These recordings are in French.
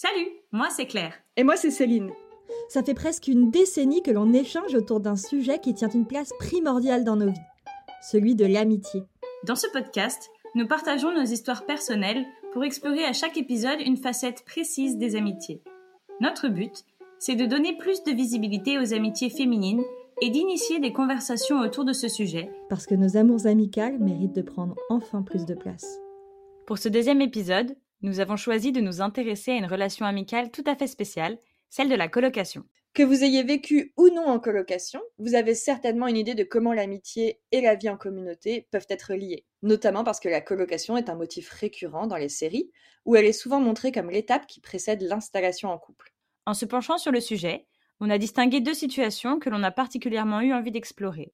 Salut, moi c'est Claire. Et moi c'est Céline. Ça fait presque une décennie que l'on échange autour d'un sujet qui tient une place primordiale dans nos vies, celui de l'amitié. Dans ce podcast, nous partageons nos histoires personnelles pour explorer à chaque épisode une facette précise des amitiés. Notre but, c'est de donner plus de visibilité aux amitiés féminines et d'initier des conversations autour de ce sujet. Parce que nos amours amicales méritent de prendre enfin plus de place. Pour ce deuxième épisode, nous avons choisi de nous intéresser à une relation amicale tout à fait spéciale, celle de la colocation. Que vous ayez vécu ou non en colocation, vous avez certainement une idée de comment l'amitié et la vie en communauté peuvent être liées, notamment parce que la colocation est un motif récurrent dans les séries, où elle est souvent montrée comme l'étape qui précède l'installation en couple. En se penchant sur le sujet, on a distingué deux situations que l'on a particulièrement eu envie d'explorer.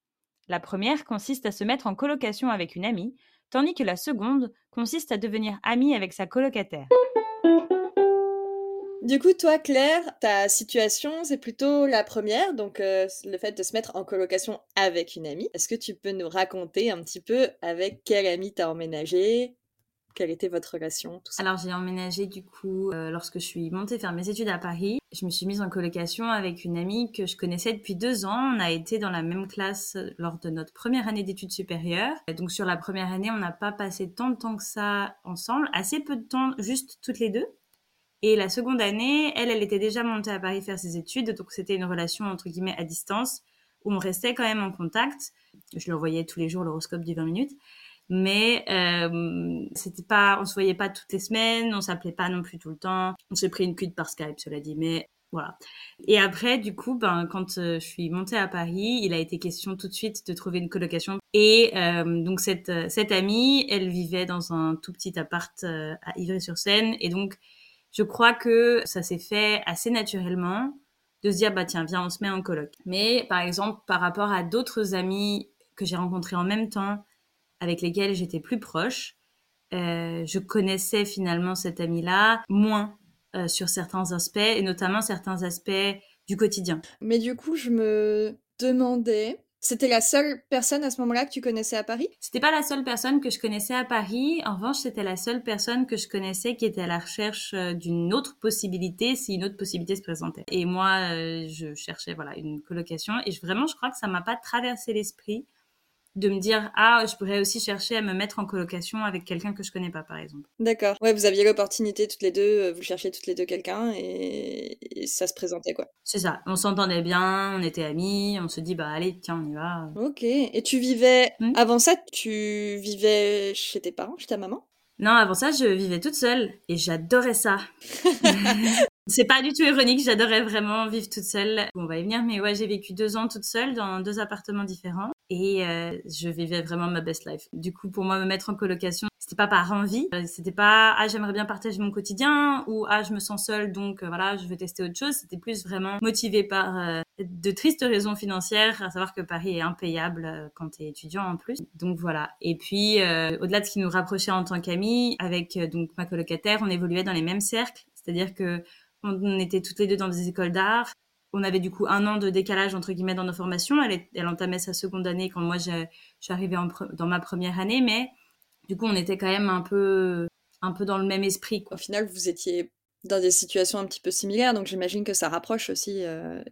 La première consiste à se mettre en colocation avec une amie, tandis que la seconde consiste à devenir amie avec sa colocataire. Du coup, toi, Claire, ta situation, c'est plutôt la première, donc euh, le fait de se mettre en colocation avec une amie. Est-ce que tu peux nous raconter un petit peu avec quelle amie t'as emménagé? Quelle était votre relation Alors j'ai emménagé du coup euh, lorsque je suis montée faire mes études à Paris. Je me suis mise en colocation avec une amie que je connaissais depuis deux ans. On a été dans la même classe euh, lors de notre première année d'études supérieures. donc sur la première année, on n'a pas passé tant de temps que ça ensemble, assez peu de temps, juste toutes les deux. Et la seconde année, elle, elle était déjà montée à Paris faire ses études, donc c'était une relation entre guillemets à distance où on restait quand même en contact. Je lui envoyais tous les jours l'horoscope du 20 minutes mais euh, c'était pas, on se voyait pas toutes les semaines, on s'appelait pas non plus tout le temps. On s'est pris une cuite par Skype, cela dit, mais voilà. Et après, du coup, ben, quand euh, je suis montée à Paris, il a été question tout de suite de trouver une colocation. Et euh, donc cette cette amie, elle vivait dans un tout petit appart euh, à Ivry-sur-Seine, et donc je crois que ça s'est fait assez naturellement de se dire bah tiens viens on se met en coloc. Mais par exemple par rapport à d'autres amis que j'ai rencontrés en même temps avec lesquels j'étais plus proche. Euh, je connaissais finalement cette amie-là moins euh, sur certains aspects, et notamment certains aspects du quotidien. Mais du coup, je me demandais, c'était la seule personne à ce moment-là que tu connaissais à Paris? C'était pas la seule personne que je connaissais à Paris. En revanche, c'était la seule personne que je connaissais qui était à la recherche euh, d'une autre possibilité si une autre possibilité se présentait. Et moi, je cherchais voilà une colocation et je, vraiment, je crois que ça m'a pas traversé l'esprit de me dire ah je pourrais aussi chercher à me mettre en colocation avec quelqu'un que je connais pas par exemple. D'accord. Ouais, vous aviez l'opportunité toutes les deux, euh, vous cherchiez toutes les deux quelqu'un et... ça se présentait quoi. C'est ça. On s'entendait bien, on était amis, on se dit bah allez tiens on y va. Ok. Et tu vivais hmm? avant ça tu vivais chez tes parents, chez ta maman? Non, avant ça, je vivais toute seule et j'adorais ça. C'est pas du tout ironique, j'adorais vraiment vivre toute seule. on va y venir, mais ouais, j'ai vécu deux ans toute seule dans deux appartements différents et euh, je vivais vraiment ma best life. Du coup, pour moi, me mettre en colocation, c'était pas par envie, euh, c'était pas ah j'aimerais bien partager mon quotidien ou ah je me sens seule donc euh, voilà je veux tester autre chose. C'était plus vraiment motivé par de tristes raisons financières, à savoir que Paris est impayable quand t'es étudiant en plus. Donc voilà. Et puis au-delà de ce qui nous rapprochait en tant qu'amis, avec donc ma colocataire, on évoluait dans les mêmes cercles, c'est-à-dire que on était toutes les deux dans des écoles d'art. On avait du coup un an de décalage entre guillemets dans nos formations. Elle, entamait sa seconde année quand moi je, dans ma première année, mais du coup on était quand même un peu, un peu dans le même esprit. Au final, vous étiez dans des situations un petit peu similaires, donc j'imagine que ça rapproche aussi euh,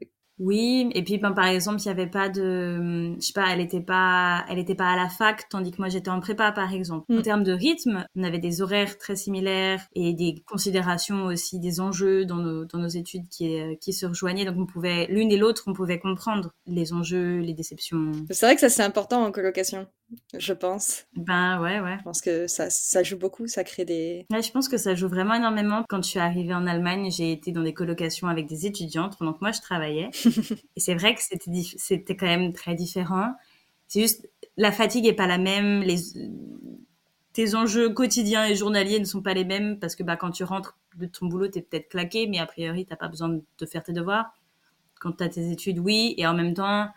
oui, et puis ben, par exemple, il y avait pas de, je sais pas, elle était pas, elle était pas à la fac, tandis que moi j'étais en prépa par exemple. En mm. termes de rythme, on avait des horaires très similaires et des considérations aussi, des enjeux dans nos, dans nos études qui, euh, qui se rejoignaient. Donc on pouvait, l'une et l'autre, on pouvait comprendre les enjeux, les déceptions. C'est vrai que ça c'est important en colocation je pense. Ben ouais, ouais. Je pense que ça, ça joue beaucoup, ça crée des... Ouais, je pense que ça joue vraiment énormément. Quand je suis arrivée en Allemagne, j'ai été dans des colocations avec des étudiantes pendant que moi je travaillais. et c'est vrai que c'était, c'était quand même très différent. C'est juste, la fatigue est pas la même, les... tes enjeux quotidiens et journaliers ne sont pas les mêmes parce que bah, quand tu rentres de ton boulot, tu es peut-être claqué, mais a priori, t'as pas besoin de faire tes devoirs. Quand tu as tes études, oui. Et en même temps,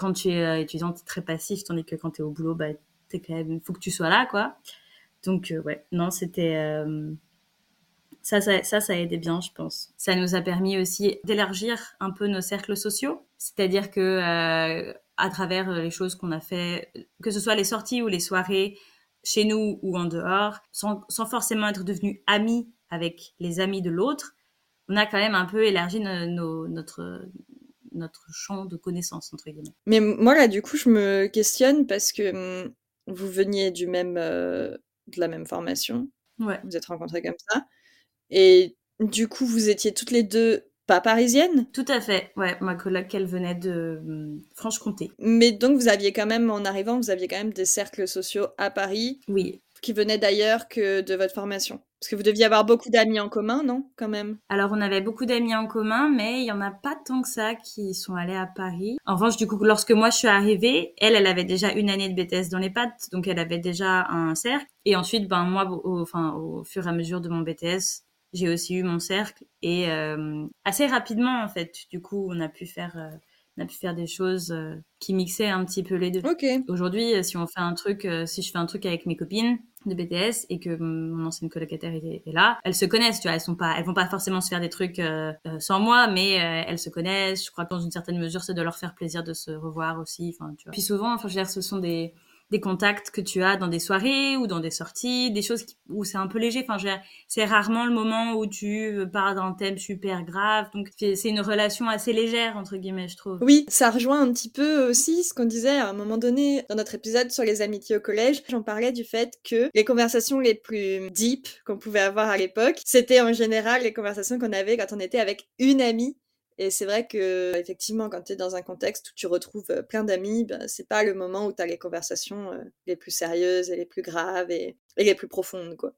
quand tu es euh, étudiante, tu es très passif, tandis que quand tu es au boulot, bah, es quand même, faut que tu sois là, quoi. Donc, euh, ouais, non, c'était. Euh, ça, ça, ça, ça a aidé bien, je pense. Ça nous a permis aussi d'élargir un peu nos cercles sociaux. C'est-à-dire que, à travers les choses qu'on a fait, que ce soit les sorties ou les soirées, chez nous ou en dehors, sans, sans forcément être devenu amis avec les amis de l'autre, on a quand même un peu élargi notre, notre champ de connaissances, entre guillemets. Mais moi, là, du coup, je me questionne parce que hum, vous veniez du même, euh, de la même formation. Ouais. Vous êtes rencontrés comme ça. Et du coup, vous étiez toutes les deux pas parisiennes? Tout à fait, ouais. Ma collègue, elle venait de hum, Franche-Comté. Mais donc, vous aviez quand même, en arrivant, vous aviez quand même des cercles sociaux à Paris. Oui. Qui venaient d'ailleurs que de votre formation? Parce que vous deviez avoir beaucoup d'amis en commun, non Quand même? Alors, on avait beaucoup d'amis en commun, mais il y en a pas tant que ça qui sont allés à Paris. En revanche, du coup, lorsque moi je suis arrivée, elle, elle avait déjà une année de BTS dans les pattes, donc elle avait déjà un cercle. Et ensuite, ben moi, au, enfin, au fur et à mesure de mon BTS, j'ai aussi eu mon cercle et euh, assez rapidement en fait. Du coup, on a pu faire euh, on a pu faire des choses euh, qui mixaient un petit peu les deux. Ok. Aujourd'hui, si on fait un truc, si je fais un truc avec mes copines, de BTS et que mon ancienne colocataire est, là, elles se connaissent, tu vois, elles sont pas, elles vont pas forcément se faire des trucs euh, euh, sans moi, mais euh, elles se connaissent. Je crois que dans une certaine mesure, c'est de leur faire plaisir de se revoir aussi. Enfin, tu vois. Puis souvent, enfin, je veux dire, ce sont des des contacts que tu as dans des soirées ou dans des sorties, des choses où c'est un peu léger. Enfin, c'est rarement le moment où tu parles d'un thème super grave. Donc, c'est une relation assez légère, entre guillemets, je trouve. Oui, ça rejoint un petit peu aussi ce qu'on disait à un moment donné dans notre épisode sur les amitiés au collège. J'en parlais du fait que les conversations les plus deep qu'on pouvait avoir à l'époque, c'était en général les conversations qu'on avait quand on était avec une amie et c'est vrai que, effectivement, quand tu es dans un contexte où tu retrouves plein d'amis, ben, c'est pas le moment où tu as les conversations euh, les plus sérieuses et les plus graves et, les plus profondes, quoi.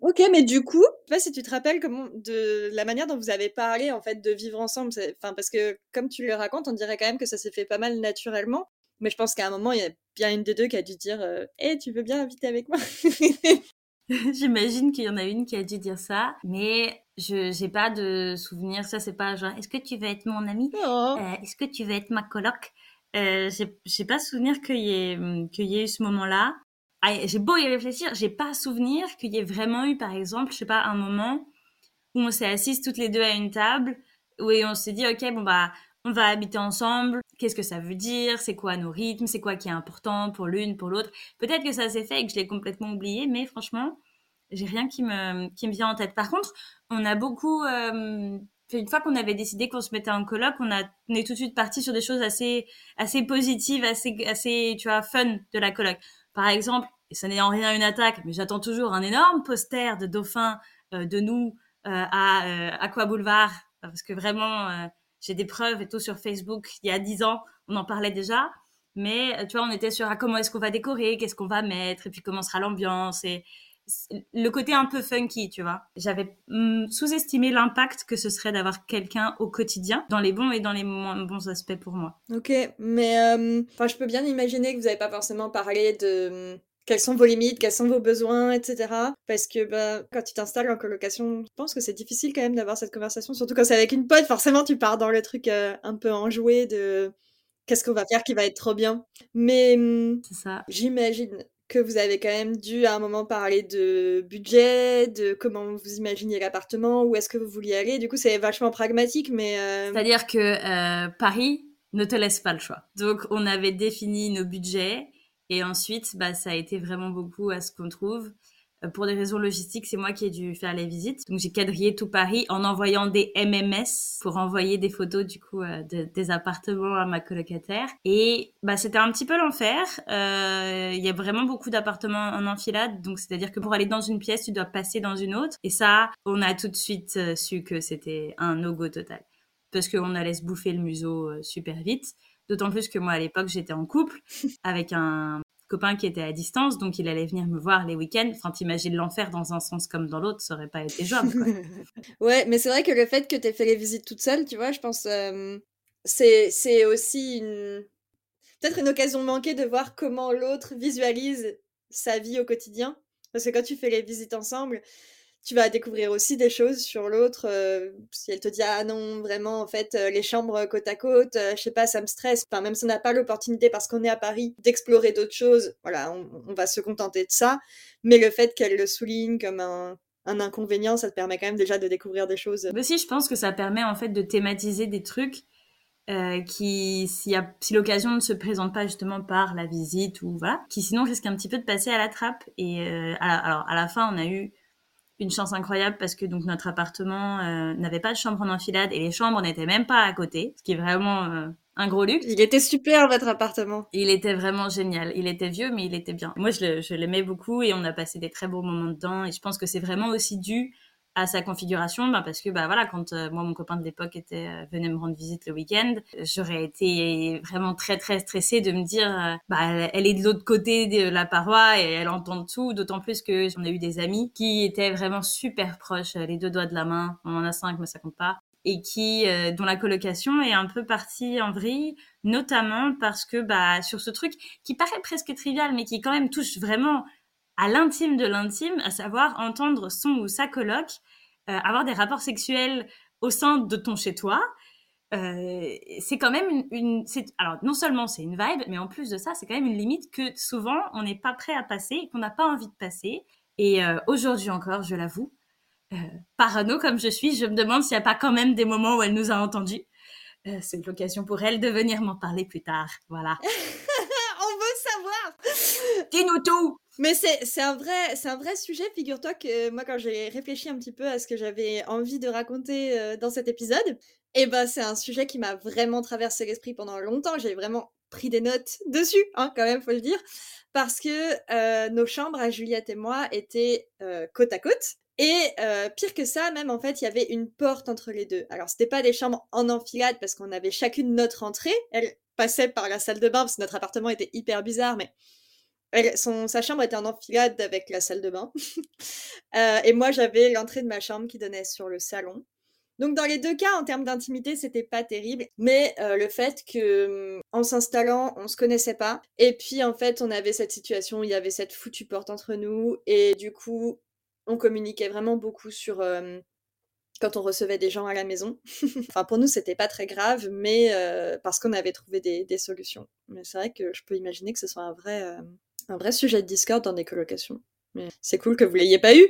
Ok, mais du coup, je sais pas si tu te rappelles comment, de la manière dont vous avez parlé en fait de vivre ensemble. Enfin, parce que comme tu le racontes, on dirait quand même que ça s'est fait pas mal naturellement. Mais je pense qu'à un moment, il y a bien une des deux qui a dû dire "Eh, tu veux bien inviter avec moi? J'imagine qu'il y en a une qui a dû dire ça, mais je j'ai pas de souvenir. Ça, c'est pas genre, est-ce que tu veux être mon ami? Oh. euh, Est-ce que tu veux être ma coloc? Euh, J'ai pas souvenir qu'il y, ait, qu'il y ait eu ce moment-là. Ah, j'ai beau y réfléchir, j'ai pas souvenir qu'il y ait vraiment eu, par exemple, je sais pas, un moment où on s'est assises toutes les deux à une table, où on s'est dit, ok, bon bah, on va habiter ensemble. Qu'est-ce que ça veut dire C'est quoi nos rythmes C'est quoi qui est important pour l'une, pour l'autre Peut-être que ça s'est fait et que je l'ai complètement oublié, mais franchement, j'ai rien qui me, qui me vient en tête. Par contre, on a beaucoup, euh, une fois qu'on avait décidé qu'on se mettait en colloque, on, a, on est tout de suite parti sur des choses assez, assez positives, assez, assez, tu vois, fun de la colloque. Par exemple, et ça n'est en rien une attaque, mais j'attends toujours un énorme poster de dauphin euh, de nous euh, à Aqua Boulevard, parce que vraiment, j'ai des preuves et tout sur Facebook. Il y a dix ans, on en parlait déjà. Mais tu vois, on était sur ah, comment est-ce qu'on va décorer, qu'est-ce qu'on va mettre, et puis comment sera l'ambiance? Et, le côté un peu funky, tu vois. J'avais mm, sous-estimé l'impact que ce serait d'avoir quelqu'un au quotidien, dans les bons et dans les moins bons aspects pour moi. Ok, mais euh, je peux bien imaginer que vous n'avez pas forcément parlé de mm, quelles sont vos limites, quels sont vos besoins, etc. Parce que bah, quand tu t'installes en colocation, je pense que c'est difficile quand même d'avoir cette conversation, surtout quand c'est avec une pote. Forcément, tu pars dans le truc euh, un peu enjoué de qu'est-ce qu'on va faire qui va être trop bien. Mais mm, ça. j'imagine que vous avez quand même dû à un moment parler de budget, de comment vous imaginiez l'appartement, où est-ce que vous vouliez aller. Du coup, c'est vachement pragmatique, mais... Euh, C'est-à-dire que euh, Paris ne te laisse pas le choix. Donc, on avait défini nos budgets et ensuite, bah, ça a été vraiment beaucoup à ce qu'on trouve. Euh, pour des raisons logistiques, c'est moi qui ai dû faire les visites. Donc j'ai quadrillé tout Paris en envoyant des MMS pour envoyer des photos du coup euh, des appartements à ma colocataire. Et bah c'était un petit peu l'enfer. Euh, il y a vraiment beaucoup d'appartements en enfilade, donc c'est-à-dire que pour aller dans une pièce, tu dois passer dans une autre. Et ça, on a tout de suite su que c'était un no-go total parce qu'on allait se bouffer le museau super vite. D'autant plus que moi, à l'époque, j'étais en couple avec un copain qui était à distance, donc il allait venir me voir les week-ends. Enfin, t'imagines l'enfer dans un sens comme dans l'autre, ça aurait pas été jouable. ouais, mais c'est vrai que le fait que t'aies fait les visites toute seule, tu vois, je pense, euh, c'est aussi une... peut-être une occasion manquée de voir comment l'autre visualise sa vie au quotidien. Parce que quand tu fais les visites ensemble, tu vas découvrir aussi des choses sur l'autre. Euh, si elle te dit ah non vraiment en fait euh, les chambres côte à côte, euh, je sais pas ça me stresse. Enfin même si on n'a pas l'opportunité parce qu'on est à Paris d'explorer d'autres choses, voilà on, va se contenter de ça. Mais le fait qu'elle le souligne comme un, un inconvénient, ça te permet quand même déjà de découvrir des choses. Mais si je pense que ça permet en fait de thématiser des trucs. qui, si, si l'occasion ne se présente pas justement par la visite ou voilà, qui sinon risque un petit peu de passer à la trappe. Et alors à la fin, on a eu une chance incroyable parce que donc notre appartement euh, n'avait pas de chambre en enfilade et les chambres n'étaient même pas à côté, ce qui est vraiment euh, un gros luxe. Il était super votre appartement. Il était vraiment génial. Il était vieux mais il était bien. Moi je l'aimais beaucoup et on a passé des très beaux moments dedans et je pense que c'est vraiment aussi dû à sa configuration bah parce que bah voilà quand euh, moi mon copain de l'époque était euh, venait me rendre visite le week-end j'aurais été vraiment très très stressée de me dire euh, bah elle, est de l'autre côté de la paroi et elle entend tout d'autant plus que j'en ai eu des amis qui étaient vraiment super proches les deux doigts de la main on en a cinq mais ça compte pas et qui dont la colocation est un peu partie en vrille notamment parce que bah sur ce truc qui paraît presque trivial mais qui quand même touche vraiment à l'intime de l'intime, à savoir entendre son ou sa coloc euh, avoir des rapports sexuels au sein de ton chez-toi. Euh, c'est quand même une, une alors non seulement c'est une vibe, mais en plus de ça, c'est quand même une limite que souvent on n'est pas prêt à passer et qu'on n'a pas envie de passer. Et euh, aujourd'hui encore, je l'avoue, euh, parano comme je suis, je me demande s'il n'y a pas quand même des moments où elle nous a entendus. Euh, c'est l'occasion pour elle de venir m'en parler plus tard. Voilà. on veut savoir. Dis-nous tout. Mais c'est un vrai un vrai sujet. Figure-toi que moi quand j'ai réfléchi un petit peu à ce que j'avais envie de raconter euh, dans cet épisode, et eh ben c'est un sujet qui m'a vraiment traversé l'esprit pendant longtemps. J'ai vraiment pris des notes dessus, hein, quand même faut le dire, parce que euh, nos chambres à Juliette et moi étaient euh, côte à côte. Et pire que ça, même en fait, il y avait une porte entre les deux. Alors c'était pas des chambres en enfilade parce qu'on avait chacune notre entrée. Elle passait par la salle de bain parce que notre appartement était hyper bizarre, mais son, sa chambre était en enfilade avec la salle de bain. euh, et moi, j'avais l'entrée de ma chambre qui donnait sur le salon. Donc dans les deux cas, en termes d'intimité, c'était pas terrible, mais euh, le fait que mm, en s'installant, on se connaissait pas, et puis en fait, on avait cette situation, il y avait cette foutue porte entre nous, et du coup, on communiquait vraiment beaucoup sur euh, quand on recevait des gens à la maison. enfin, pour nous, c'était pas très grave, mais euh, parce qu'on avait trouvé des, des solutions. Mais c'est vrai que je peux imaginer que ce soit un vrai un vrai sujet de Discord dans des colocations. Mais c'est cool que vous l'ayez pas eu.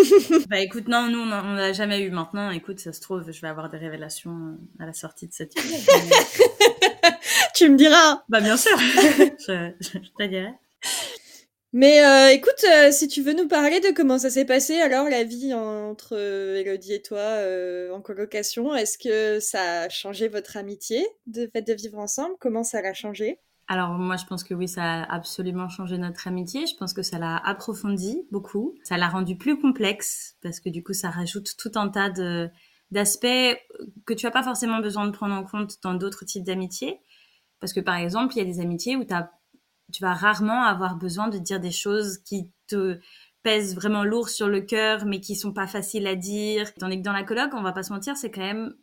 bah écoute, non, nous on n'a jamais eu maintenant. Écoute, ça se trouve, je vais avoir des révélations euh, à la sortie de cette vidéo. tu me diras. Bah bien sûr, je, je, te dirai. Mais euh, écoute, euh, si tu veux nous parler de comment ça s'est passé, alors la vie entre Elodie et toi en colocation, est-ce que ça a changé votre amitié, de fait de vivre ensemble? Comment ça l'a changé? Alors moi, je pense que oui, ça a absolument changé notre amitié. Je pense que ça l'a approfondi beaucoup. Ça l'a rendu plus complexe parce que du coup, ça rajoute tout un tas de d'aspects que tu as pas forcément besoin de prendre en compte dans d'autres types d'amitié. Parce que par exemple, il y a des amitiés où as, tu vas rarement avoir besoin de dire des choses qui te pèsent vraiment lourd sur le cœur, mais qui sont pas faciles à dire. Tandis que dans la colloque, on va pas se mentir, c'est quand même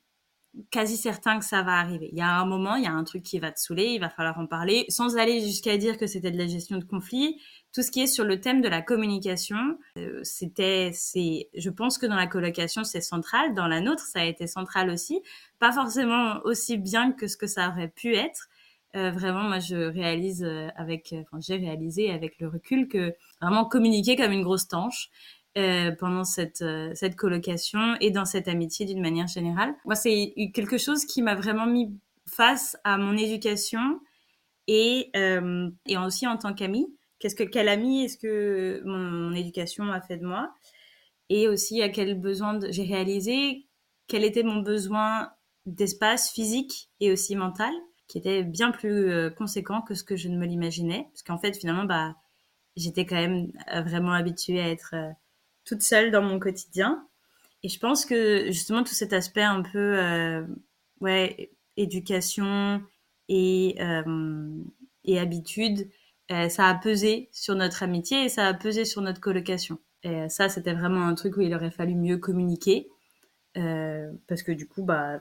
quasi certain que ça va arriver. Il y a un moment, il y a un truc qui va te saouler, il va falloir en parler, sans aller jusqu'à dire que c'était de la gestion de conflit. Tout ce qui est sur le thème de la communication, euh, c'était, c'est, je pense que dans la colocation c'est central, dans la nôtre ça a été central aussi, pas forcément aussi bien que ce que ça aurait pu être. Euh, vraiment, moi, je réalise euh, avec, enfin, j'ai réalisé avec le recul que vraiment communiquer comme une grosse tanche, euh, pendant cette, euh, cette colocation et dans cette amitié d'une manière générale. Moi, c'est quelque chose qui m'a vraiment mis face à mon éducation et, euh, et aussi en tant qu'amie. Qu'est-ce que quel ami est-ce que mon, éducation a fait de moi? Et aussi à quel besoin j'ai réalisé quel était mon besoin d'espace physique et aussi mental qui était bien plus euh, conséquent que ce que je ne me l'imaginais parce qu'en fait finalement bah j'étais quand même vraiment habituée à être toute seule dans mon quotidien. Et je pense que justement tout cet aspect un peu euh, ouais éducation et euh, et habitude, euh, ça a pesé sur notre amitié et ça a pesé sur notre colocation. Et ça, c'était vraiment un truc où il aurait fallu mieux communiquer euh, parce que du coup, bah,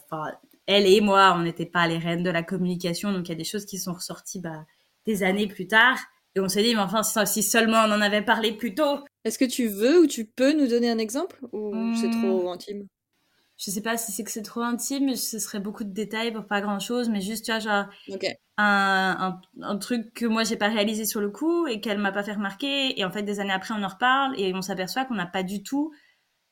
elle et moi, on n'était pas les reines de la communication, donc il y a des choses qui sont ressorties bah, des années plus tard. Et on s'est dit, mais enfin, si seulement on en avait parlé plus tôt, est-ce que tu veux ou tu peux nous donner un exemple ou c'est trop mmh. intime? Je sais pas si c'est que c'est trop intime, ce serait beaucoup de détails pour pas grand chose, mais juste, tu vois, genre un, un, un, truc que moi j'ai pas réalisé sur le coup et qu'elle m'a pas fait remarquer, et en fait des années après on en reparle et on s'aperçoit qu'on n'a pas du tout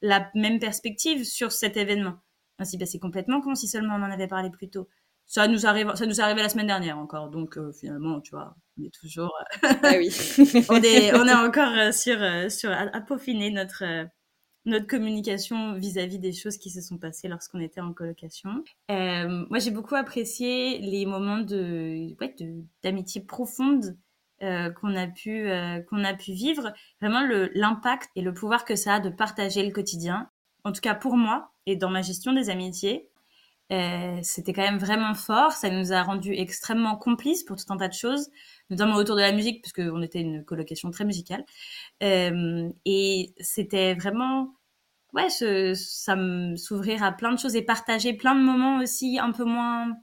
la même perspective sur cet événement. Ainsi, bah, c'est complètement con si seulement on en avait parlé plus tôt. Ça nous arrive, ça nous arrivait la semaine dernière encore, donc euh, finalement, tu vois, on est toujours. ah oui. on est, on est encore euh, sur, euh, sur à, peaufiner notre notre communication vis-à-vis des choses qui se sont passées lorsqu'on était en colocation. Euh, moi, j'ai beaucoup apprécié les moments de, ouais, d'amitié profonde euh, qu'on a pu euh, qu'on a pu vivre. Vraiment le l'impact et le pouvoir que ça a de partager le quotidien. En tout cas pour moi et dans ma gestion des amitiés, euh, c'était quand même vraiment fort. Ça nous a rendu extrêmement complices pour tout un tas de choses, notamment autour de la musique, puisque on était une colocation très musicale. Euh, et c'était vraiment, ouais, ça s'ouvrir à plein de choses et partager plein de moments aussi un peu moins,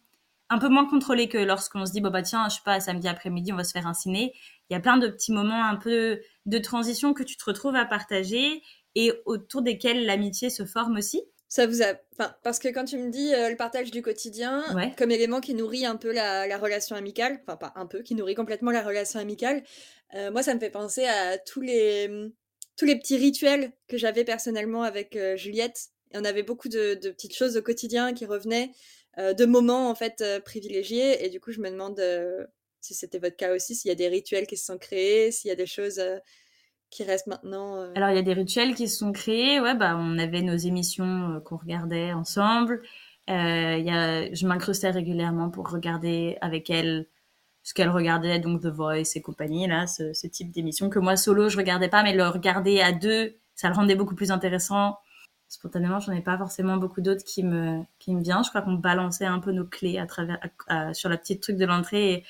un peu moins contrôlés que lorsqu'on se dit, bon bah tiens, je sais pas, samedi après-midi, on va se faire un ciné. Il y a plein de petits moments un peu de transition que tu te retrouves à partager et autour desquels l'amitié se forme aussi. Ça vous a. Enfin, parce que quand tu me dis euh, le partage du quotidien comme élément qui nourrit un peu la, relation amicale, enfin, pas un peu, qui nourrit complètement la relation amicale, euh, moi, ça me fait penser à tous les, tous les petits rituels que j'avais personnellement avec euh, Juliette. Et on avait beaucoup de, de, petites choses au quotidien qui revenaient, de moments en fait privilégiés. Et du coup, je me demande si c'était votre cas aussi, s'il y a des rituels qui se sont créés, s'il y a des choses qui reste maintenant euh, Alors, il y a des rituels qui se sont créés. Ouais, bah, on avait nos émissions euh, qu'on regardait ensemble. Euh, y a, je m'incrustais régulièrement pour regarder avec elle ce qu'elle regardait, donc The Voice et compagnie, là, ce, ce type d'émission que moi, solo, je regardais pas, mais le regarder à deux, ça le rendait beaucoup plus intéressant. Spontanément, j'en ai pas forcément beaucoup d'autres qui me, qui me viennent. Je crois qu'on balançait un peu nos clés à travers, sur la petite truc de l'entrée et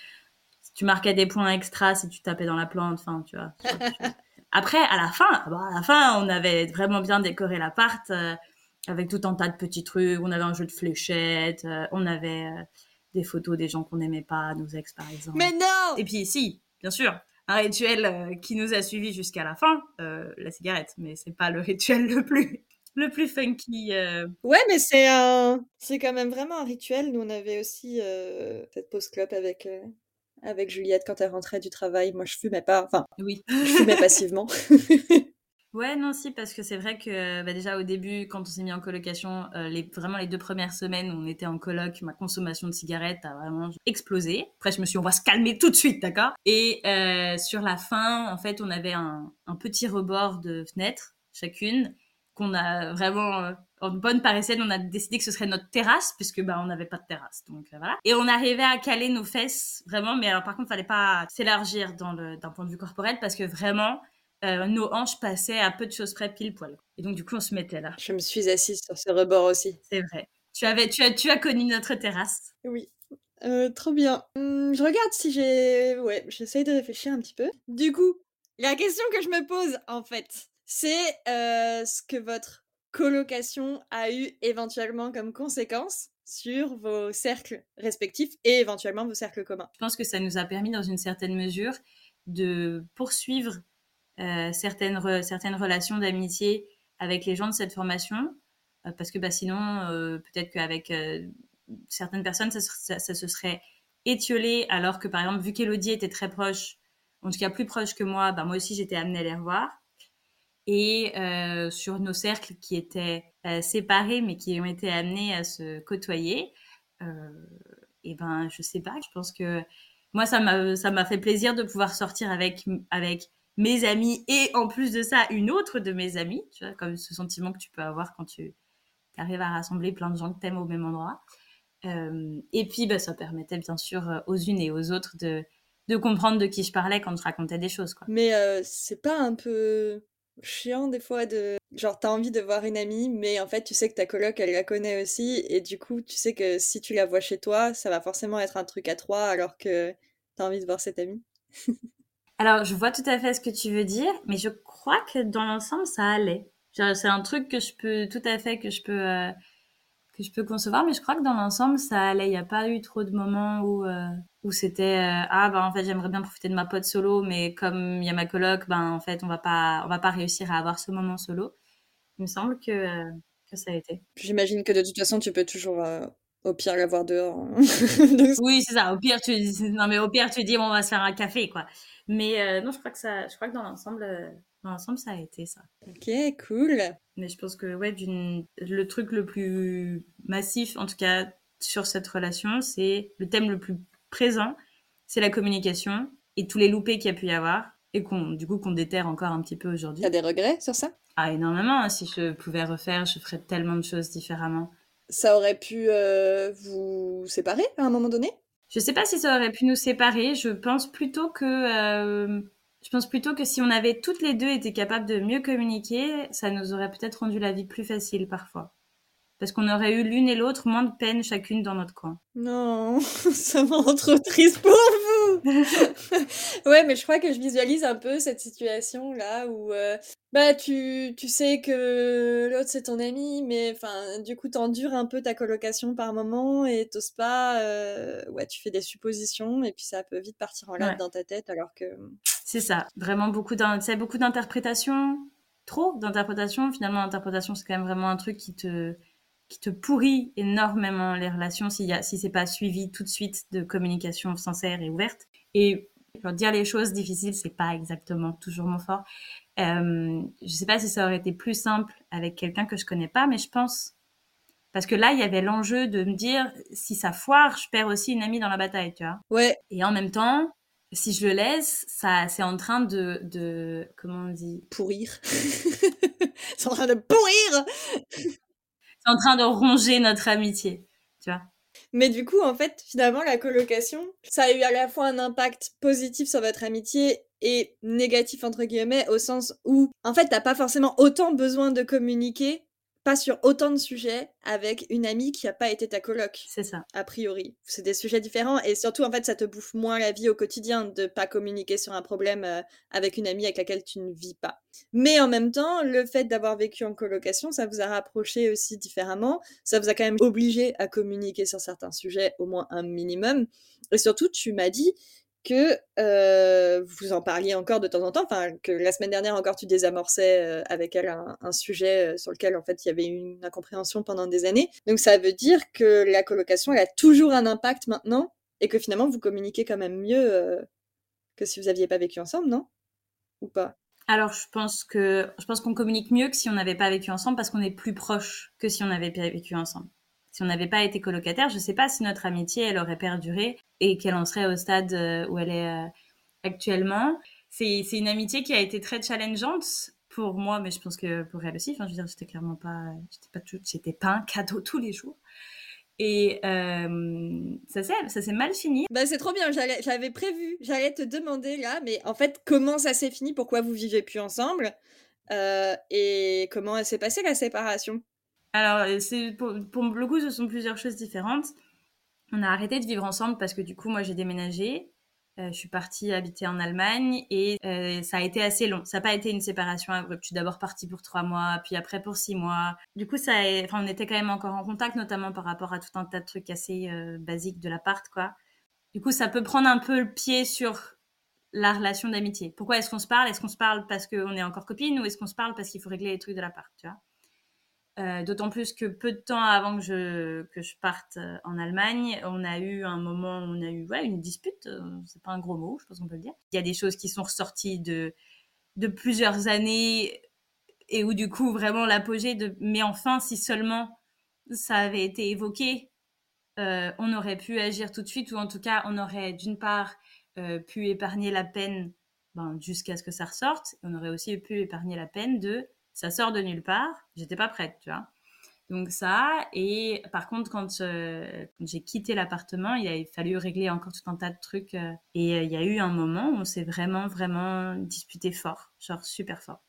tu marquais des points extra si tu tapais dans la plante, enfin, tu vois. Après, à la fin, bah, à la fin, on avait vraiment bien décoré l'appart euh, avec tout un tas de petits trucs. On avait un jeu de fléchettes, euh, on avait euh, des photos des gens qu'on n'aimait pas, nos ex par exemple. Mais non Et puis, si, bien sûr, un rituel qui nous a suivis jusqu'à la fin, la cigarette. Mais c'est pas le rituel le plus le plus funky. Ouais, mais c'est un, c'est quand même vraiment un rituel. Nous, on avait aussi cette pause club avec avec Juliette quand elle rentrait du travail. Moi, je fumais pas. Enfin, oui. je fumais passivement. ouais, non, si, parce que c'est vrai que bah, déjà au début, quand on s'est mis en colocation, euh, les, vraiment les deux premières semaines où on était en coloc, ma consommation de cigarettes a vraiment explosé. Après, je me suis dit, on va se calmer tout de suite, d'accord? Et euh, sur la fin, en fait, on avait un, un petit rebord de fenêtre chacune qu'on a vraiment euh, en bonne parisienne, on a décidé que ce serait notre terrasse, puisque bah, on n'avait pas de terrasse. Donc euh, voilà. Et on arrivait à caler nos fesses, vraiment, mais alors par contre, il fallait pas s'élargir d'un point de vue corporel, parce que vraiment, euh, nos hanches passaient à peu de choses près pile poil. Et donc du coup, on se mettait là. Je me suis assise sur ce rebord aussi. C'est vrai. Tu, avais, tu, as, tu as connu notre terrasse. Oui. Euh, trop bien. Hum, je regarde si j'ai... Ouais, j'essaye de réfléchir un petit peu. Du coup, la question que je me pose, en fait, c'est ce que votre colocation a eu éventuellement comme conséquence sur vos cercles respectifs et éventuellement vos cercles communs. Je pense que ça nous a permis dans une certaine mesure de poursuivre certaines, certaines relations d'amitié avec les gens de cette formation, parce que bah, sinon, peut-être qu'avec certaines personnes, ça, ça, se serait étiolé, alors que par exemple, vu qu'Elodie était très proche, en tout cas plus proche que moi, bah, moi aussi j'étais amenée à les revoir et euh, sur nos cercles qui étaient euh, séparés mais qui ont été amenés à se côtoyer, euh, et ben je sais pas, je pense que moi ça m'a ça m'a fait plaisir de pouvoir sortir avec avec mes amis et en plus de ça une autre de mes amies, tu vois, comme ce sentiment que tu peux avoir quand tu arrives à rassembler plein de gens que t'aimes au même endroit. Euh, et puis bah, ça permettait bien sûr aux unes et aux autres de de comprendre de qui je parlais quand je racontais des choses quoi. Mais euh, c'est pas un peu chiant des fois de genre t'as envie de voir une amie mais en fait tu sais que ta coloc elle la connaît aussi et du coup tu sais que si tu la vois chez toi ça va forcément être un truc à trois alors que t'as envie de voir cette amie. alors je vois tout à fait ce que tu veux dire mais je crois que dans l'ensemble ça allait. C'est un truc que je peux tout à fait que je peux euh, que je peux concevoir, mais je crois que dans l'ensemble, ça allait. Il n'y a pas eu trop de moments où, euh, où c'était euh, ah bah en fait j'aimerais bien profiter de ma pote solo, mais comme il y a ma coloc, ben en fait on va pas on va pas réussir à avoir ce moment solo. Il me semble que, euh, que ça a été. J'imagine que de toute façon tu peux toujours au pire l'avoir dehors. Hein. oui c'est ça. Au pire tu non mais au pire tu dis bon, on va se faire un café quoi. Mais non je crois que ça je crois que dans l'ensemble dans l'ensemble, ça a été ça. Ok, cool. Mais je pense que ouais, le truc le plus massif, en tout cas sur cette relation, c'est le thème le plus présent, c'est la communication et tous les loupés qu'il y a pu y avoir et qu'on du coup qu'on déterre encore un petit peu aujourd'hui. T'as des regrets sur ça? Ah, énormément. Si je pouvais refaire, je ferais tellement de choses différemment. Ça aurait pu euh, vous séparer à un moment donné? Je sais pas si ça aurait pu nous séparer. Je pense plutôt que euh, je pense plutôt que si on avait toutes les deux été capables de mieux communiquer, ça nous aurait peut-être rendu la vie plus facile parfois parce qu'on aurait eu l'une et l'autre moins de peine chacune dans notre coin. Non, ça me triste pour. ouais, mais je crois que je visualise un peu cette situation là où euh, bah tu, tu sais que l'autre c'est ton ami, mais enfin du coup t'endures un peu ta colocation par moment et t'oses pas, euh, ouais tu fais des suppositions et puis ça peut vite partir en l'air dans ta tête alors que. C'est ça, vraiment beaucoup beaucoup d'interprétations, trop d'interprétations. Finalement, l'interprétation c'est quand même vraiment un truc qui te qui te pourrit énormément les relations si, y si c'est pas suivi tout de suite de communication sincère et ouverte. Et dire les choses difficiles, c'est pas exactement toujours mon fort. Euh, je sais pas si ça aurait été plus simple avec quelqu'un que je connais pas, mais je pense parce que là, il y avait l'enjeu de me dire si ça foire, je perds aussi une amie dans la bataille, tu vois. Ouais. Et en même temps, si je le laisse, ça, c'est en train de, de, comment on dit? Pourrir. c'est en train de pourrir en train de ronger notre amitié, tu vois. Mais du coup, en fait, finalement, la colocation, ça a eu à la fois un impact positif sur votre amitié et négatif, entre guillemets, au sens où, en fait, t'as pas forcément autant besoin de communiquer pas sur autant de sujets avec une amie qui a pas été ta coloc. C'est ça. A priori. C'est des sujets différents et surtout, en fait, ça te bouffe moins la vie au quotidien de pas communiquer sur un problème euh, avec une amie avec laquelle tu ne vis pas. Mais en même temps, le fait d'avoir vécu en colocation, ça vous a rapproché aussi différemment. Ça vous a quand même obligé à communiquer sur certains sujets, au moins un minimum. Et surtout, tu m'as dit que euh, vous en parliez encore de temps en temps, enfin que la semaine dernière encore tu désamorçais euh, avec elle un, sujet euh, sur lequel en fait il y avait une incompréhension pendant des années. Donc ça veut dire que la colocation a toujours un impact maintenant et que finalement vous communiquez quand même mieux que si vous aviez pas vécu ensemble, non? Ou pas? Alors, je pense que je pense qu'on communique mieux que si on n'avait pas vécu ensemble parce qu'on est plus proche que si on avait vécu ensemble si on n'avait pas été colocataire, je ne sais pas si notre amitié, elle aurait perduré et qu'elle en serait au stade euh, où elle est euh, actuellement. C'est une amitié qui a été très challengeante pour moi, mais je pense que pour elle aussi. Enfin, je veux dire, c'était clairement pas, pas, c'était pas un cadeau tous les jours. Et euh, ça s'est mal fini. Bah c'est trop bien, j'avais prévu, j'allais te demander là, mais en fait comment ça s'est fini, pourquoi vous vivez plus ensemble? Et comment s'est passée la séparation? Alors, euh, pour, le coup, ce sont plusieurs choses différentes. On a arrêté de vivre ensemble parce que du coup, moi, j'ai déménagé. Euh, je suis partie habiter en Allemagne et euh, ça a été assez long. Ça n'a pas été une séparation abrupte. Je suis d'abord partie pour trois mois, puis après pour six mois. Du coup, on était quand même encore en contact, notamment par rapport à tout un tas de trucs assez basiques de l'appart, quoi. Du coup, ça peut prendre un peu le pied sur la relation d'amitié. Pourquoi est-ce qu'on se parle? Est-ce qu'on se parle parce qu'on est encore copine ou est-ce qu'on se parle parce qu'il faut régler les trucs de l'appart, tu vois? Euh, d'autant plus que peu de temps avant que je, que je parte euh, en Allemagne, on a eu un moment, on a eu ouais, une dispute, euh, c'est pas un gros mot, je pense qu'on peut le dire. Il y a des choses qui sont ressorties de, de plusieurs années et où du coup vraiment l'apogée de mais enfin si seulement ça avait été évoqué, on aurait pu agir tout de suite ou en tout cas on aurait d'une part pu épargner la peine ben, jusqu'à ce que ça ressorte, on aurait aussi pu épargner la peine de ça sort de nulle part. J'étais pas prête, tu vois. Donc ça, et par contre, quand, euh, j'ai quitté l'appartement, il a fallu régler encore tout un tas de trucs. Euh, et euh, il y a eu un moment où on s'est vraiment, vraiment disputé fort, genre super fort.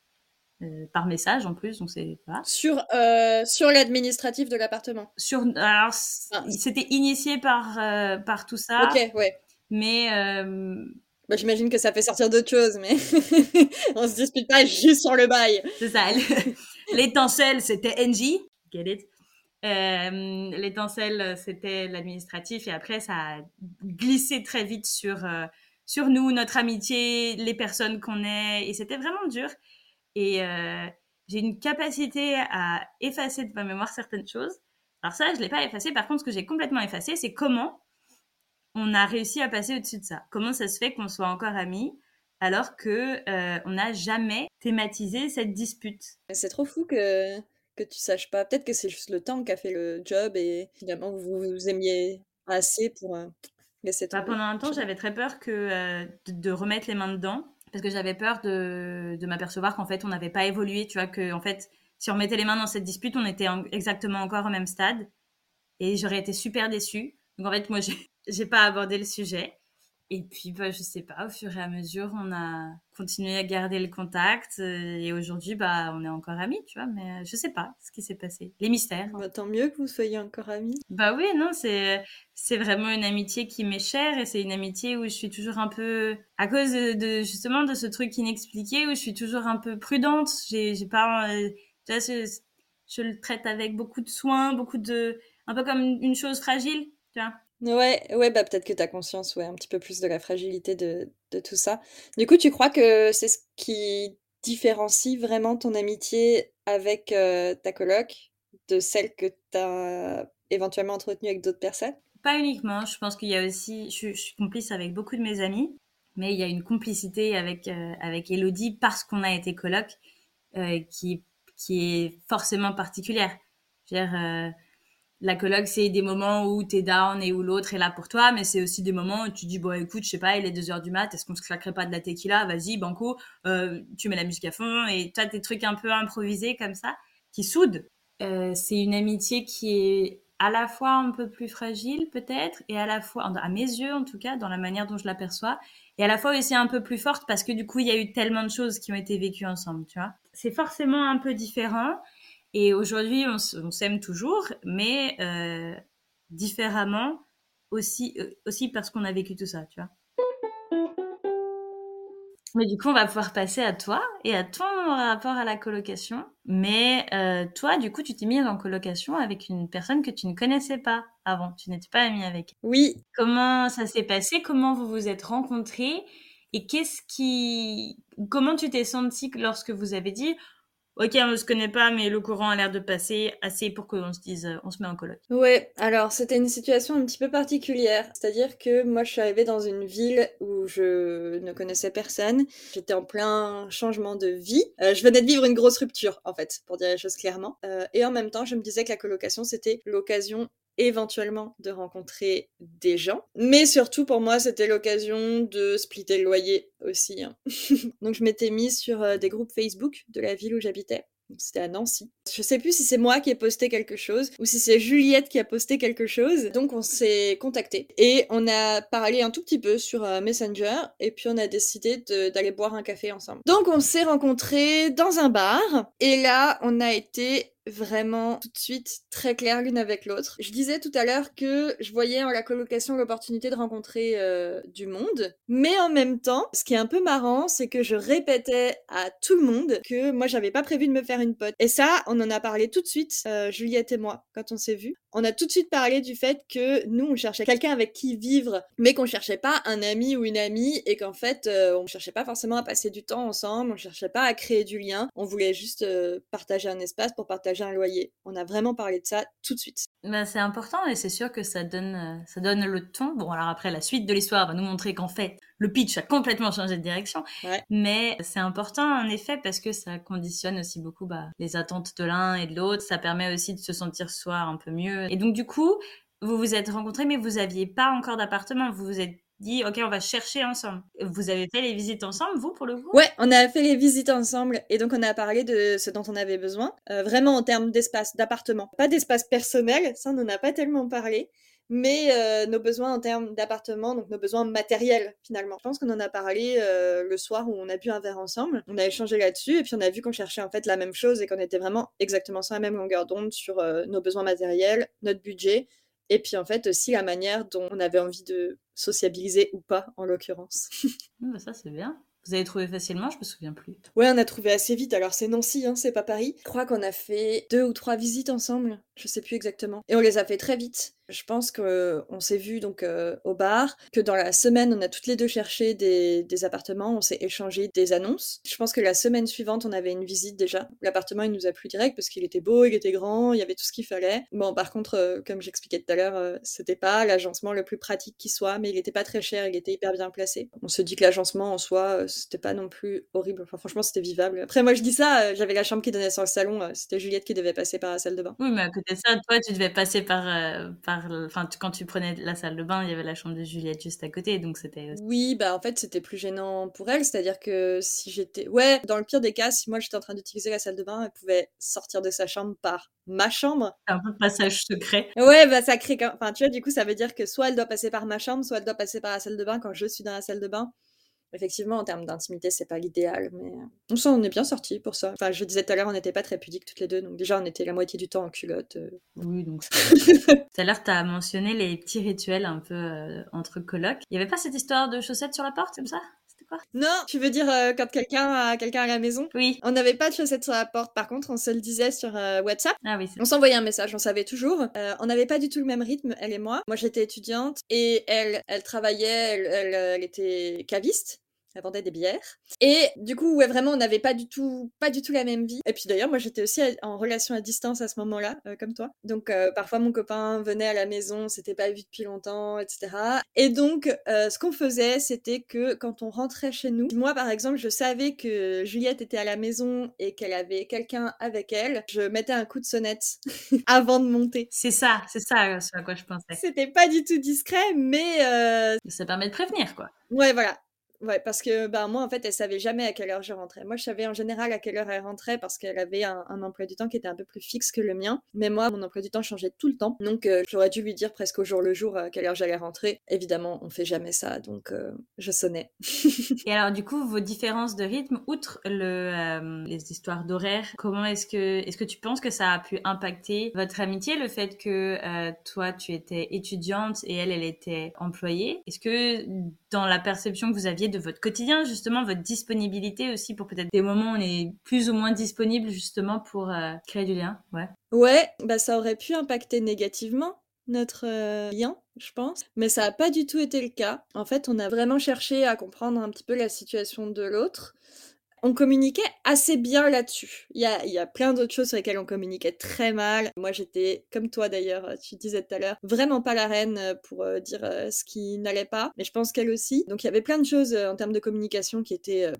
par message en plus, donc c'est voilà. sur sur l'administratif de l'appartement. Sur alors ah. c'était initié par par tout ça. Ok, ouais. Mais bah, j'imagine que ça fait sortir d'autres choses, mais on se dispute pas juste sur le bail. C'est ça. L'étincelle, c'était NG. Get it? Euh, l'étincelle, c'était l'administratif. Et après, ça a glissé très vite sur, euh, sur nous, notre amitié, les personnes qu'on est. Et c'était vraiment dur. Et euh, j'ai une capacité à effacer de ma mémoire certaines choses. Alors ça, je l'ai pas effacé. Par contre, ce que j'ai complètement effacé, c'est comment on a réussi à passer au-dessus de ça Comment ça se fait qu'on soit encore amis alors que euh, on n'a jamais thématisé cette dispute? C'est trop fou que que tu saches pas. Peut-être que c'est juste le temps qui a fait le job et finalement vous vous aimiez assez pour euh, laisser bah, tomber. pendant un temps, j'avais très peur que euh, de, remettre les mains dedans. parce que j'avais peur de, de m'apercevoir qu'en fait, on n'avait pas évolué, tu vois, que en fait, si on mettait les mains dans cette dispute, on était exactement encore au même stade. Et j'aurais été super déçue. Donc en fait, moi, j'ai pas abordé le sujet. Et puis, bah, je sais pas, au fur et à mesure, on a continué à garder le contact. Euh, et aujourd'hui, bah, on est encore amis, tu vois. Mais euh, je sais pas ce qui s'est passé. Les mystères. Bah, tant mieux que vous soyez encore amis. Bah oui, non, c'est, c'est vraiment une amitié qui m'est chère. Et c'est une amitié où je suis toujours un peu, à cause de, justement de ce truc inexpliqué, où je suis toujours un peu prudente. J'ai, j'ai pas, euh, tu vois, je, je le traite avec beaucoup de soin, beaucoup de, un peu comme une chose fragile, tu vois. Ouais, ouais, bah peut-être que tu as conscience, ouais, un petit peu plus de la fragilité de, de tout ça. Du coup, tu crois que c'est ce qui différencie vraiment ton amitié avec euh, ta coloc de celle que tu as éventuellement entretenue avec d'autres personnes? Pas uniquement, je pense qu'il y a aussi, je, suis complice avec beaucoup de mes amis, mais il y a une complicité avec, euh, avec Elodie parce qu'on a été coloc euh, qui, qui est forcément particulière. Je veux dire, la colloque, c'est des moments où t'es down et où l'autre est là pour toi, mais c'est aussi des moments où tu dis, bon, écoute, je sais pas, il est 2 heures du mat, est-ce qu'on se claquerait pas de la tequila? Vas-y, banco, euh, tu mets la musique à fond, et toi, des trucs un peu improvisés comme ça, qui soudent. Euh, c'est une amitié qui est à la fois un peu plus fragile, peut-être, et à la fois, à mes yeux en tout cas, dans la manière dont je l'aperçois, et à la fois aussi un peu plus forte parce que du coup, il y a eu tellement de choses qui ont été vécues ensemble, tu vois. C'est forcément un peu différent. Et aujourd'hui, on, s'aime toujours, mais euh, différemment aussi, euh, aussi parce qu'on a vécu tout ça, tu vois. Mais du coup, on va pouvoir passer à toi et à ton rapport à la colocation. Mais euh, toi, du coup, tu t'es mise en colocation avec une personne que tu ne connaissais pas avant. Tu n'étais pas amie avec. Oui. Comment ça s'est passé? Comment vous vous êtes rencontrés? Et qu'est-ce qui, comment tu t'es sentie lorsque vous avez dit ok, on ne se connaît pas, mais le courant a l'air de passer assez pour qu'on se dise, euh, on se met en coloc. Ouais, alors c'était une situation un petit peu particulière. C'est-à-dire que moi, je suis arrivée dans une ville où je ne connaissais personne. J'étais en plein changement de vie. Euh, je venais de vivre une grosse rupture, en fait, pour dire les choses clairement. Euh, et en même temps, je me disais que la colocation, c'était l'occasion éventuellement de rencontrer des gens. Mais surtout pour moi, c'était l'occasion de splitter le loyer aussi. Hein. Donc je m'étais mise sur euh, des groupes Facebook de la ville où j'habitais. C'était à Nancy. Je sais plus si c'est moi qui ai posté quelque chose ou si c'est Juliette qui a posté quelque chose. Donc on s'est contacté et on a parlé un tout petit peu sur euh, Messenger et puis on a décidé d'aller boire un café ensemble. Donc on s'est rencontrés dans un bar et là on a été vraiment tout de suite très claires l'une avec l'autre. Je disais tout à l'heure que je voyais en la colocation l'opportunité de rencontrer euh, du monde, mais en même temps, ce qui est un peu marrant, c'est que je répétais à tout le monde que moi j'avais pas prévu de me faire une pote. Et ça, on en a parlé tout de suite, euh, Juliette et moi, quand on s'est vus. On a tout de suite parlé du fait que nous, on cherchait quelqu'un avec qui vivre, mais qu'on cherchait pas un ami ou une amie, et qu'en fait, euh, on cherchait pas forcément à passer du temps ensemble, on cherchait pas à créer du lien, on voulait juste partager un espace pour partager un loyer. On a vraiment parlé de ça tout de suite. Bah, c'est important et c'est sûr que ça donne, euh, ça donne le ton. Bon, alors après, la suite de l'histoire va nous montrer qu'en fait, le pitch a complètement changé de direction. Mais c'est important en effet parce que ça conditionne aussi beaucoup bah, les attentes de l'un et de l'autre. Ça permet aussi de se sentir soi un peu mieux. Et donc, du coup, vous vous êtes rencontrés, mais vous aviez pas encore d'appartement. Vous vous êtes dit, OK, on va chercher ensemble. Vous avez fait les visites ensemble, vous, pour le coup? Ouais, on a fait les visites ensemble et donc on a parlé de ce dont on avait besoin, euh, vraiment en termes d'espace, d'appartement. Pas d'espace personnel, ça on n'en a pas tellement parlé, mais euh, nos besoins en termes d'appartement, donc nos besoins matériels finalement. Je pense qu'on en a parlé euh, le soir où on a bu un verre ensemble, on a échangé là-dessus et puis on a vu qu'on cherchait en fait la même chose et qu'on était vraiment exactement sur la même longueur d'onde sur nos besoins matériels, notre budget et puis en fait aussi la manière dont on avait envie de sociabiliser ou pas en l'occurrence. Ah, bah, ça c'est bien. Vous avez trouvé facilement, je me souviens plus. Ouais, on a trouvé assez vite. Alors c'est Nancy, hein, c'est pas Paris. Je crois qu'on a fait deux ou trois visites ensemble. Je sais plus exactement. Et on les a fait très vite. Je pense qu'on s'est vu donc euh, au bar, que dans la semaine, on a toutes les deux cherché des, des appartements, on s'est échangé des annonces. Je pense que la semaine suivante, on avait une visite déjà. L'appartement, il nous a plu direct parce qu'il était beau, il était grand, il y avait tout ce qu'il fallait. Bon, par contre, euh, comme j'expliquais tout à l'heure, euh, c'était pas l'agencement le plus pratique qui soit, mais il était pas très cher, il était hyper bien placé. On se dit que l'agencement en soi, c'était pas non plus horrible. Enfin, franchement, c'était vivable. Après, moi, je dis ça, j'avais la chambre qui donnait sur le salon, c'était Juliette qui devait passer par la salle de bain. Oui, mais à côté c'était ça. Toi, tu devais passer par, euh, par, enfin, quand tu prenais la salle de bain, il y avait la chambre de Juliette juste à côté, donc c'était. Oui, bah en fait, c'était plus gênant pour elle, c'est-à-dire que si j'étais, ouais, dans le pire des cas, si moi j'étais en train d'utiliser la salle de bain, elle pouvait sortir de sa chambre par ma chambre. Un peu de passage secret. Ouais, bah ça crée, enfin, tu vois, du coup, ça veut dire que soit elle doit passer par ma chambre, soit elle doit passer par la salle de bain quand je suis dans la salle de bain. Effectivement, en termes d'intimité, c'est pas l'idéal, mais euh, on s'en est bien sorti pour ça. Enfin, je disais tout à l'heure, on n'était pas très pudiques toutes les deux, donc déjà, on était la moitié du temps en culotte. Euh. Oui, donc Tout à l'heure, tu as mentionné les petits rituels un peu euh, entre colocs. Il y avait pas cette histoire de chaussettes sur la porte, comme ça? Non, tu veux dire quand quelqu'un a quelqu'un à la maison? Oui. On n'avait pas de chaussettes sur la porte. Par contre, on se le disait sur WhatsApp. Ah oui. On s'envoyait un message, on savait toujours. on n'avait pas du tout le même rythme, elle et moi. Moi, j'étais étudiante et elle, elle travaillait, elle, elle était caviste elle vendait des bières. Et du coup, ouais, vraiment, on n'avait pas du tout, pas du tout la même vie. Et puis d'ailleurs, moi, j'étais aussi en relation à distance à ce moment-là, euh, comme toi. Donc euh, parfois, mon copain venait à la maison, s'était pas vu depuis longtemps, etc. Et donc, euh, ce qu'on faisait, c'était que quand on rentrait chez nous, moi, par exemple, je savais que Juliette était à la maison et qu'elle avait quelqu'un avec elle, je mettais un coup de sonnette avant de monter. C'est ça, c'est ça ce à quoi je pensais. C'était pas du tout discret, mais ça permet de prévenir, quoi. Ouais, voilà. Ouais, parce que bah, moi, en fait, elle savait jamais à quelle heure je rentrais. Moi, je savais en général à quelle heure elle rentrait parce qu'elle avait un, emploi du temps qui était un peu plus fixe que le mien. Mais moi, mon emploi du temps changeait tout le temps. Donc, euh, j'aurais dû lui dire presque au jour le jour à quelle heure j'allais rentrer. Évidemment, on fait jamais ça, donc euh, je sonnais. Et alors, du coup, vos différences de rythme, outre le, euh, les histoires d'horaire, comment est-ce que, est-ce que tu penses que ça a pu impacter votre amitié, le fait que toi, tu étais étudiante et elle, elle était employée? Est-ce que dans la perception que vous aviez de votre quotidien, justement, votre disponibilité aussi pour peut-être des moments où on est plus ou moins disponible justement pour euh, créer du lien. Ouais. Ouais, bah ça aurait pu impacter négativement notre euh, lien, je pense, mais ça n'a pas du tout été le cas. En fait, on a vraiment cherché à comprendre un petit peu la situation de l'autre on communiquait assez bien là-dessus. Il y a, y a, plein d'autres choses sur lesquelles on communiquait très mal. Moi, j'étais, comme toi d'ailleurs, tu disais tout à l'heure, vraiment pas la reine euh, pour euh, dire euh, ce qui n'allait pas. Mais je pense qu'elle aussi. Donc, il y avait plein de choses en termes de communication qui étaient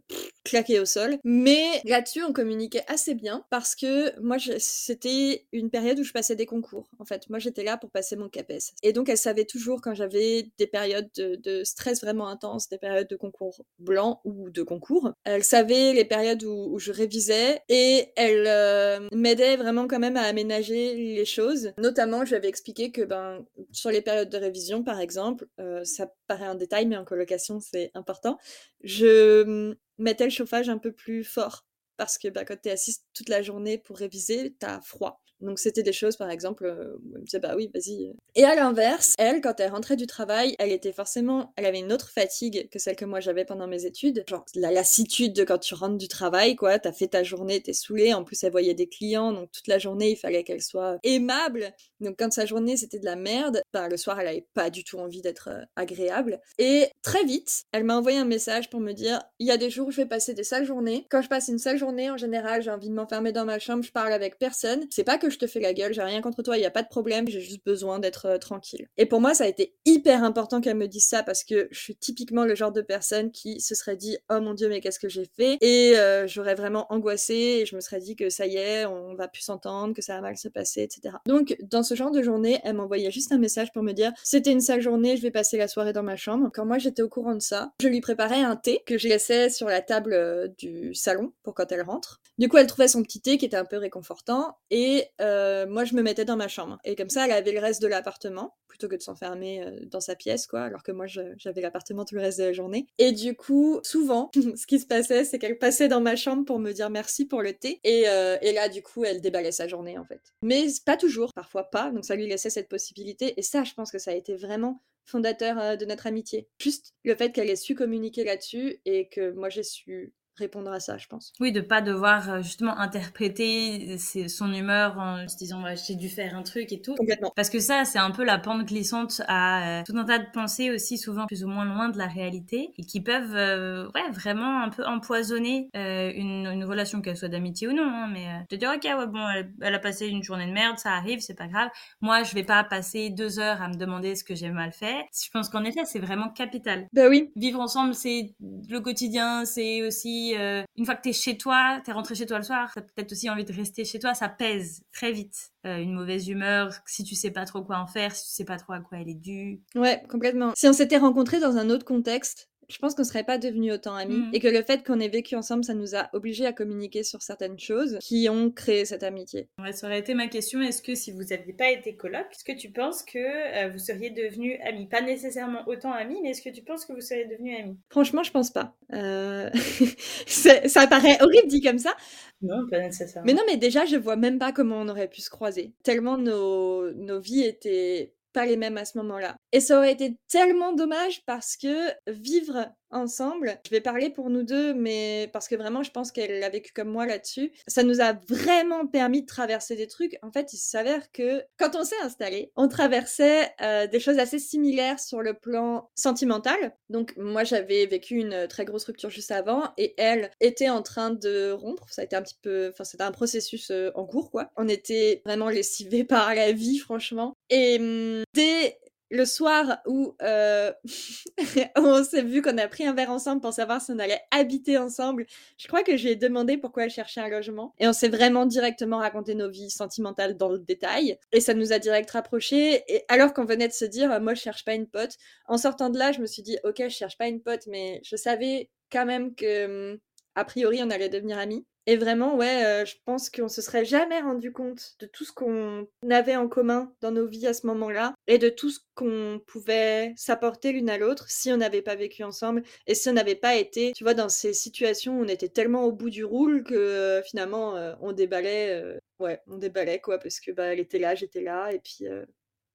claquées au sol. Mais là-dessus, on communiquait assez bien parce que moi, c'était une période où je passais des concours. En fait, moi, j'étais là pour passer mon CAPES. Et donc, elle savait toujours quand j'avais des périodes de, stress vraiment intenses, des périodes de concours blancs ou de concours. Elle savait les périodes où, je révisais et elle euh, m'aidait vraiment quand même à aménager les choses. Notamment, je lui avais expliqué que ben, sur les périodes de révision, par exemple, euh, ça paraît un détail, mais en colocation, c'est important, je mm, mettais le chauffage un peu plus fort parce que ben, quand tu es assise toute la journée pour réviser, tu as froid. Donc c'était des choses, par exemple, euh, où elle me disait bah oui, vas-y. Et à l'inverse, elle, quand elle rentrait du travail, elle était forcément, elle avait une autre fatigue que celle que moi j'avais pendant mes études. Genre la lassitude de quand tu rentres du travail, quoi. T'as fait ta journée, t'es saoulée. En plus, elle voyait des clients, donc toute la journée, il fallait qu'elle soit aimable. Donc quand sa journée c'était de la merde, bah, le soir, elle avait pas du tout envie d'être euh, agréable. Et très vite, elle m'a envoyé un message pour me dire il y a des jours où je vais passer des sales journées. Quand je passe une sale journée, en général, j'ai envie de m'enfermer dans ma chambre, je parle avec personne. C'est pas que je te fais la gueule, j'ai rien contre toi, il y a pas de problème, j'ai juste besoin d'être euh, tranquille. Et pour moi, ça a été hyper important qu'elle me dise ça parce que je suis typiquement le genre de personne qui se serait dit "Oh mon dieu, mais qu'est-ce que j'ai fait? Et euh, j'aurais vraiment angoissé et je me serais dit que ça y est, on va plus s'entendre, que ça va mal se passer, etc. Donc dans ce genre de journée, elle m'envoyait juste un message pour me dire "C'était une sale journée, je vais passer la soirée dans ma chambre." Quand moi j'étais au courant de ça, je lui préparais un thé que je laissais sur la table euh, du salon pour quand elle rentre. Du coup, elle trouvait son petit thé qui était un peu réconfortant et euh, moi je me mettais dans ma chambre. Et comme ça, elle avait le reste de l'appartement, plutôt que de s'enfermer euh, dans sa pièce, quoi, alors que moi j'avais l'appartement tout le reste de la journée. Et du coup, souvent, ce qui se passait, c'est qu'elle passait dans ma chambre pour me dire merci pour le thé. Et, et là, du coup, elle déballait sa journée, en fait. Mais pas toujours, parfois pas, donc ça lui laissait cette possibilité. Et ça, je pense que ça a été vraiment fondateur de notre amitié. Juste le fait qu'elle ait su communiquer là-dessus et que moi j'ai su répondre à ça, je pense. Oui, de pas devoir euh, justement interpréter son humeur en se disant j'ai dû faire un truc et tout. Complètement. Parce que ça, c'est un peu la pente glissante à euh, tout un tas de pensées aussi souvent plus ou moins loin de la réalité et qui peuvent euh, ouais, vraiment un peu empoisonner une, une, relation, qu'elle soit d'amitié ou non. Hein, mais te dire ok, ouais, bon, elle, a passé une journée de merde, ça arrive, c'est pas grave. Moi, je vais pas passer deux heures à me demander ce que j'ai mal fait. Je pense qu'en effet, c'est vraiment capital. Bah oui. Vivre ensemble, c'est le quotidien, c'est aussi euh, une fois que t'es chez toi, t'es rentré chez toi le soir, t'as peut-être aussi envie de rester chez toi, ça pèse très vite. Euh, une mauvaise humeur, si tu sais pas trop quoi en faire, si tu sais pas trop à quoi elle est due. Ouais, complètement. Si on s'était rencontrés dans un autre contexte, je pense qu'on serait pas devenus autant amis Mhm. et que le fait qu'on ait vécu ensemble, ça nous a obligés à communiquer sur certaines choses qui ont créé cette amitié. Ouais, ça aurait été ma question. Est-ce que si vous n'aviez pas été coloc, est-ce que tu penses que euh, vous seriez devenus amis? Pas nécessairement autant amis, mais est-ce que tu penses que vous seriez devenus amis? Franchement, je pense pas. Euh, ça paraît horrible dit comme ça, Non, pas nécessairement. mais non, mais déjà, je vois même pas comment on aurait pu se croiser. Tellement nos, nos vies étaient pas les mêmes à ce moment-là. Et ça aurait été tellement dommage parce que vivre ensemble, je vais parler pour nous deux, mais parce que vraiment, je pense qu'elle l'a vécu comme moi là-dessus, ça nous a vraiment permis de traverser des trucs. En fait, il s'avère que quand on s'est installé, on traversait euh, des choses assez similaires sur le plan sentimental. Donc, moi, j'avais vécu une très grosse rupture juste avant et elle était en train de rompre. Ça a été un petit peu, enfin, c'était un processus euh, en cours, quoi. On était vraiment lessivés par la vie, franchement. Et hum, dès le soir où euh, on s'est vu qu'on a pris un verre ensemble pour savoir si on allait habiter ensemble, je crois que j'ai demandé pourquoi elle cherchait un logement. Et on s'est vraiment directement raconté nos vies sentimentales dans le détail. Et ça nous a direct rapprochés. Et alors qu'on venait de se dire, moi je cherche pas une pote, en sortant de là, je me suis dit, ok, je cherche pas une pote, mais je savais quand même que, hum, a priori, on allait devenir amis. Et vraiment, ouais, euh, je pense qu'on se serait jamais rendu compte de tout ce qu'on avait en commun dans nos vies à ce moment-là et de tout ce qu'on pouvait s'apporter l'une à l'autre si on n'avait pas vécu ensemble et si on n'avait pas été, tu vois, dans ces situations où on était tellement au bout du roule que euh, finalement euh, on déballait, ouais, on déballait quoi, parce que bah elle était là, j'étais là et puis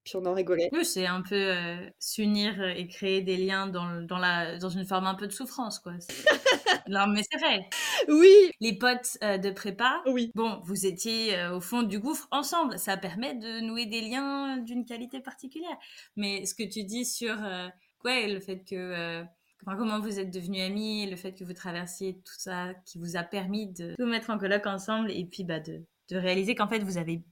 puis on en rigolait. Oui, c'est un peu euh, s'unir et créer des liens dans, dans, la, dans une forme un peu de souffrance, quoi. Non, mais c'est vrai. Oui, Les potes euh, de prépa, oui. bon, vous étiez euh, au fond du gouffre ensemble. Ça permet de nouer des liens d'une qualité particulière. Mais ce que tu dis sur ouais, le fait que. enfin, comment vous êtes devenus amis, le fait que vous traversiez tout ça, qui vous a permis de vous mettre en coloc ensemble et puis bah, de, de réaliser qu'en fait vous avez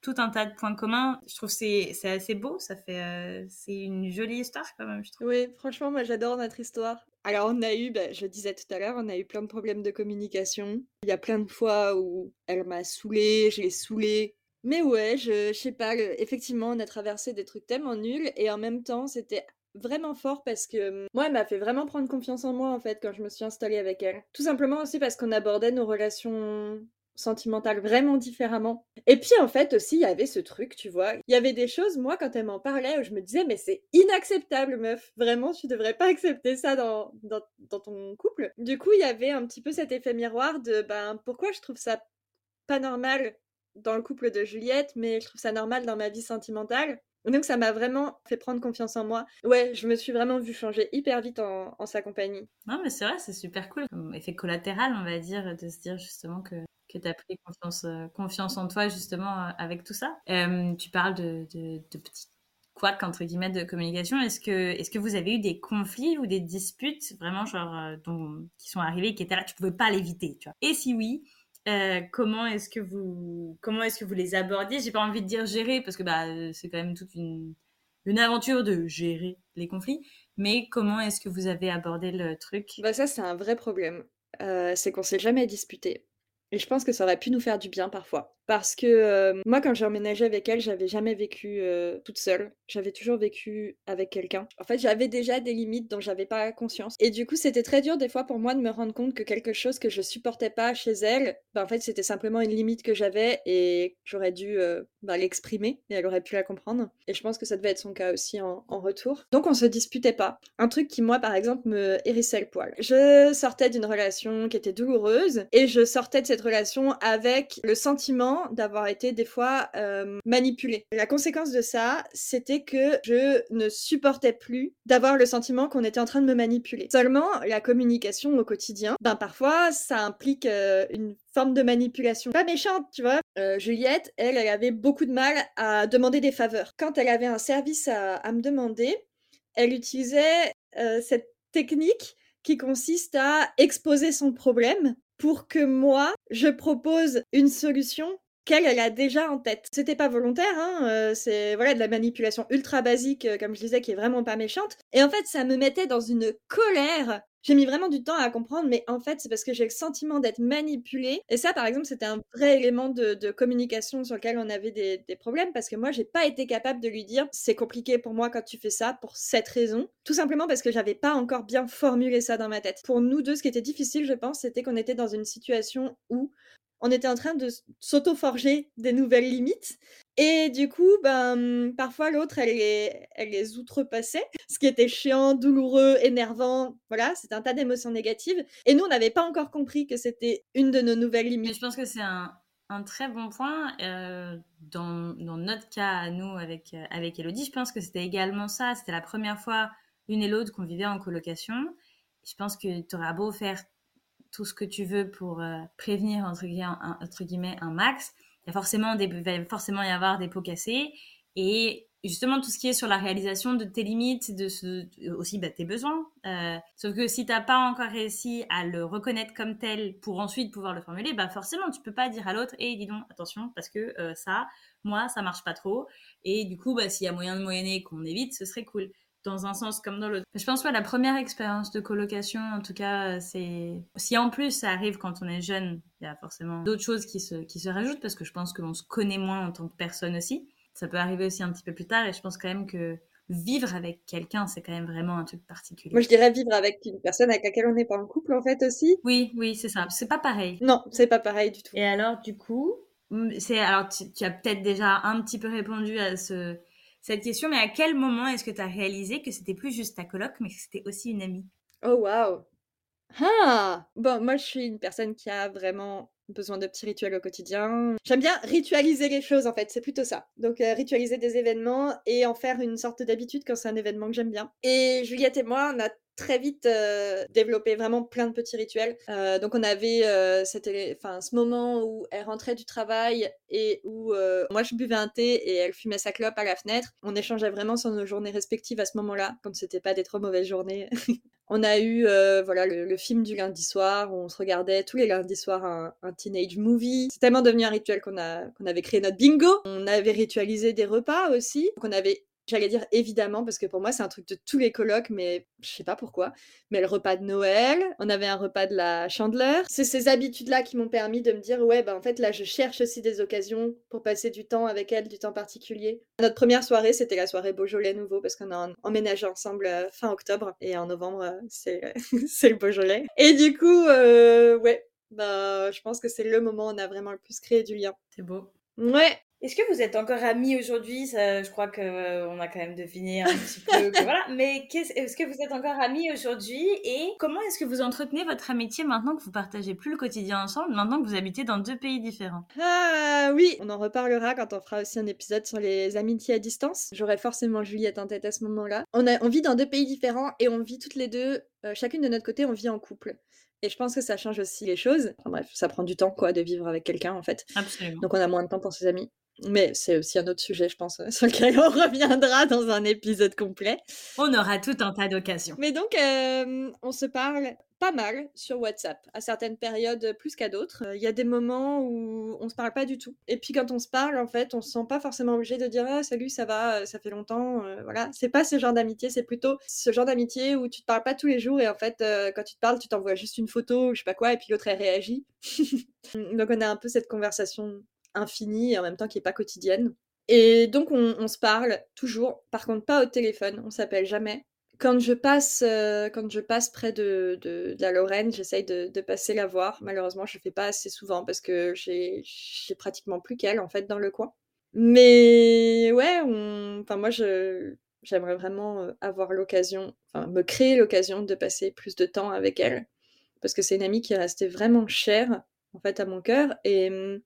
tout un tas de points communs. Je trouve c'est c'est assez beau, ça fait euh, c'est une jolie histoire quand même, je trouve. Oui, franchement, moi j'adore notre histoire. Alors on a eu, bah, je disais tout à l'heure, on a eu plein de problèmes de communication. Il y a plein de fois où elle m'a saoulée, je l'ai saoulée. Mais ouais, je, sais pas, le- effectivement, on a traversé des trucs tellement nuls et en même temps, c'était vraiment fort parce que hum, moi, elle m'a fait vraiment prendre confiance en moi en fait quand je me suis installée avec elle. Tout simplement aussi parce qu'on abordait nos relations sentimentales vraiment différemment. Et puis en fait aussi, il y avait ce truc, tu vois. Il y avait des choses, moi, quand elle m'en parlait, où je me disais, mais c'est inacceptable, meuf. Vraiment, tu devrais pas accepter ça dans, dans, ton couple. Du coup, il y avait un petit peu cet effet miroir de, ben, pourquoi je trouve ça pas normal dans le couple de Juliette, mais je trouve ça normal dans ma vie sentimentale. Donc ça m'a vraiment fait prendre confiance en moi. Ouais, je me suis vraiment vue changer hyper vite en, en sa compagnie. Non, mais c'est vrai, c'est super cool. Effet collatéral, on va dire, de se dire justement que, que tu as pris confiance, euh, confiance en toi, justement, euh, avec tout ça. Euh, tu parles de, de, de petits couacs, entre guillemets, de communication. Est-ce que, est-ce que vous avez eu des conflits ou des disputes, vraiment, genre, qui sont arrivés, qui étaient là, tu pouvais pas l'éviter, Et si oui, comment est-ce que vous comment est-ce que vous les abordiez? J'ai pas envie de dire gérer parce que bah c'est quand même toute une une aventure de gérer les conflits, mais comment est-ce que vous avez abordé le truc? Bah ça, c'est un vrai problème. C'est qu'on s'est jamais disputé. Et je pense que ça aurait pu nous faire du bien parfois. Parce que euh, moi, quand j'ai emménagé avec elle, j'avais jamais vécu euh, toute seule. J'avais toujours vécu avec quelqu'un. En fait, j'avais déjà des limites dont j'avais pas conscience. Et du coup, c'était très dur des fois pour moi de me rendre compte que quelque chose que je supportais pas chez elle, bah, en fait, c'était simplement une limite que j'avais et j'aurais dû euh, bah, l'exprimer et elle aurait pu la comprendre. Et je pense que ça devait être son cas aussi en, en retour. Donc, on se disputait pas. Un truc qui, moi, par exemple, me hérissait le poil. Je sortais d'une relation qui était douloureuse et je sortais de cette relation avec le sentiment d'avoir été des fois euh, manipulée. La conséquence de ça, c'était que je ne supportais plus d'avoir le sentiment qu'on était en train de me manipuler. Seulement, la communication au quotidien, ben parfois, ça implique euh, une forme de manipulation. Pas méchante, tu vois. Euh, Juliette, elle, elle avait beaucoup de mal à demander des faveurs. Quand elle avait un service à, à me demander, elle utilisait cette technique qui consiste à exposer son problème pour que moi, je propose une solution qu'elle, elle a déjà en tête. C'était pas volontaire, hein, euh, c'est voilà de la manipulation ultra basique, euh, comme je disais, qui est vraiment pas méchante. Et en fait, ça me mettait dans une colère j'ai mis vraiment du temps à comprendre, mais en fait, c'est parce que j'ai le sentiment d'être manipulée. Et ça, par exemple, c'était un vrai élément de, communication sur lequel on avait des, des problèmes, parce que moi, j'ai pas été capable de lui dire c'est compliqué pour moi quand tu fais ça, pour cette raison. Tout simplement parce que j'avais pas encore bien formulé ça dans ma tête. Pour nous deux, ce qui était difficile, je pense, c'était qu'on était dans une situation où on était en train de s'auto-forger des nouvelles limites. Et du coup, ben, parfois l'autre, elle les, elle les outrepassait, ce qui était chiant, douloureux, énervant. Voilà, c'était un tas d'émotions négatives. Et nous, on n'avait pas encore compris que c'était une de nos nouvelles limites. je pense que c'est un, très bon point. Euh, dans, notre cas, à nous, avec, euh, avec Elodie, je pense que c'était également ça. C'était la première fois, l'une et l'autre, qu'on vivait en colocation. Je pense que tu auras beau faire tout ce que tu veux pour euh, prévenir entre un, guillemets, un max, il, va forcément y avoir des pots cassés. Et justement, tout ce qui est sur la réalisation de tes limites, de aussi bah, tes besoins. Euh, sauf que si tu n'as pas encore réussi à le reconnaître comme tel pour ensuite pouvoir le formuler, bah forcément, tu peux pas dire à l'autre, et dis donc, attention, parce que euh, ça, moi, ça marche pas trop. Et du coup, bah, s'il y a moyen de moyenner qu'on évite, ce serait cool dans un sens comme dans l'autre. Je pense que la première expérience de colocation, en tout cas, c'est si en plus ça arrive quand on est jeune, il y a forcément d'autres choses qui se, qui se rajoutent parce que je pense qu'on se connaît moins en tant que personne aussi. Ça peut arriver aussi un petit peu plus tard et je pense quand même que vivre avec quelqu'un, c'est quand même vraiment un truc particulier. Moi, je dirais vivre avec une personne avec laquelle on n'est pas en couple, en fait, aussi. Oui, oui, c'est ça. C'est pas pareil. Non, c'est pas pareil du tout. Et alors, du coup, c'est alors tu as peut-être déjà un petit peu répondu à ce cette question, mais à quel moment est-ce que tu as réalisé que c'était plus juste ta coloc, mais que c'était aussi une amie? Oh waouh Ah Bon, moi je suis une personne qui a vraiment besoin de petits rituels au quotidien. J'aime bien ritualiser les choses en fait, c'est plutôt ça. Donc euh, ritualiser des événements et en faire une sorte d'habitude quand c'est un événement que j'aime bien. Et Juliette et moi, on a très vite euh, développé vraiment plein de petits rituels. Euh, donc on avait euh, enfin, ce moment où elle rentrait du travail et où moi je buvais un thé et elle fumait sa clope à la fenêtre. On échangeait vraiment sur nos journées respectives à ce moment-là, quand c'était pas des trop mauvaises journées. on a eu voilà le, film du lundi soir où on se regardait tous les lundis soirs un, teenage movie. C'est tellement devenu un rituel qu'on a qu'on avait créé notre bingo. On avait ritualisé des repas aussi. Donc on avait J'allais dire évidemment, parce que pour moi, c'est un truc de tous les colocs, mais je sais pas pourquoi. Mais le repas de Noël, on avait un repas de la chandeleur. C'est ces habitudes-là qui m'ont permis de me dire, ouais, bah en fait, là, je cherche aussi des occasions pour passer du temps avec elle, du temps particulier. Notre première soirée, c'était la soirée Beaujolais nouveau, parce qu'on a emménagé ensemble euh, fin octobre, et en novembre, euh, c'est c'est le Beaujolais. Et du coup, euh, ouais, bah, je pense que c'est le moment où on a vraiment le plus créé du lien. C'est beau. Ouais, est-ce que vous êtes encore amis aujourd'hui? Je crois qu'on euh, a quand même deviné un petit peu. voilà. Mais est-ce que vous êtes encore amis aujourd'hui? Et comment est-ce que vous entretenez votre amitié maintenant que vous partagez plus le quotidien ensemble, maintenant que vous habitez dans deux pays différents? Ah oui On en reparlera quand on fera aussi un épisode sur les amitiés à distance. J'aurai forcément Juliette en tête à ce moment-là. On, a, on vit dans deux pays différents et on vit toutes les deux, euh, chacune de notre côté, on vit en couple. Et je pense que ça change aussi les choses. Enfin bref, ça prend du temps quoi de vivre avec quelqu'un en fait. Absolument. Donc on a moins de temps pour ses amis. Mais c'est aussi un autre sujet, je pense, sur lequel on reviendra dans un épisode complet. On aura tout un tas d'occasions. Mais donc, euh, on se parle pas mal sur WhatsApp, à certaines périodes plus qu'à d'autres. Il y a des moments où on se parle pas du tout. Et puis quand on se parle, en fait, on se sent pas forcément obligé de dire ah, salut, ça va, ça fait longtemps, euh, voilà. C'est pas ce genre d'amitié, c'est plutôt ce genre d'amitié où tu te parles pas tous les jours et en fait, euh, quand tu te parles, tu t'envoies juste une photo, je sais pas quoi, et puis l'autre elle réagit. donc on a un peu cette conversation infinie et en même temps qui n'est pas quotidienne. Et donc on, se parle toujours, par contre pas au téléphone, on s'appelle jamais. Quand je passe, euh, quand je passe près de, de, la Lorraine, j'essaye de, passer la voir. Malheureusement, je le fais pas assez souvent parce que j'ai pratiquement plus qu'elle en fait dans le coin. Mais ouais, enfin moi j'aimerais vraiment euh, avoir l'occasion, enfin me créer l'occasion de passer plus de temps avec elle parce que c'est une amie qui est restée vraiment chère en fait à mon cœur et hum,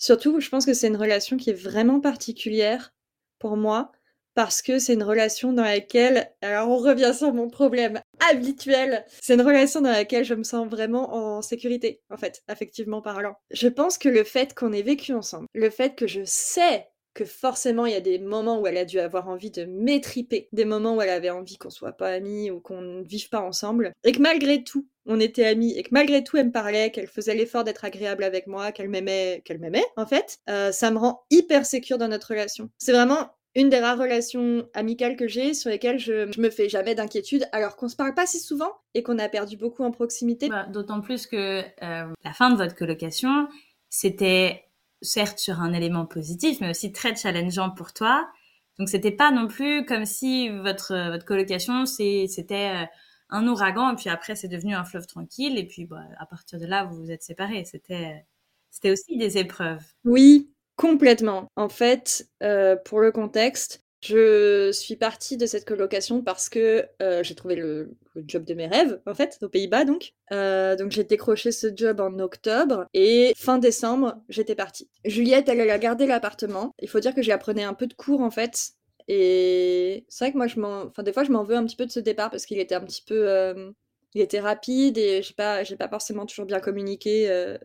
Surtout, je pense que c'est une relation qui est vraiment particulière pour moi parce que c'est une relation dans laquelle, alors on revient sur mon problème habituel, c'est une relation dans laquelle je me sens vraiment en sécurité, en fait, affectivement parlant. Je pense que le fait qu'on ait vécu ensemble, le fait que je sais que forcément il y a des moments où elle a dû avoir envie de m'étriper, des moments où elle avait envie qu'on soit pas amis ou qu'on ne vive pas ensemble, et que malgré tout, on était amis et que malgré tout elle me parlait, qu'elle faisait l'effort d'être agréable avec moi, qu'elle m'aimait, qu'elle m'aimait en fait, euh, ça me rend hyper sécure dans notre relation. C'est vraiment une des rares relations amicales que j'ai sur lesquelles je, je me fais jamais d'inquiétude alors qu'on se parle pas si souvent et qu'on a perdu beaucoup en proximité. Bah, D'autant plus que euh, la fin de votre colocation, c'était certes sur un élément positif, mais aussi très challengeant pour toi. Donc c'était pas non plus comme si votre votre colocation c'était euh, un ouragan et puis après c'est devenu un fleuve tranquille et puis bah, à partir de là vous vous êtes séparés. C'était c'était aussi des épreuves. Oui, complètement. En fait, euh, pour le contexte, je suis partie de cette colocation parce que euh, j'ai trouvé le, job de mes rêves, en fait, aux Pays-Bas donc. Euh, donc j'ai décroché ce job en octobre et fin décembre, j'étais partie. Juliette, elle, elle a gardé l'appartement. Il faut dire que j'ai apprenais un peu de cours en fait. Et c'est vrai que moi, je m'en... Enfin, des fois, je m'en veux un petit peu de ce départ parce qu'il était un petit peu... Euh, il était rapide et j'ai pas, j'ai pas forcément toujours bien communiqué euh,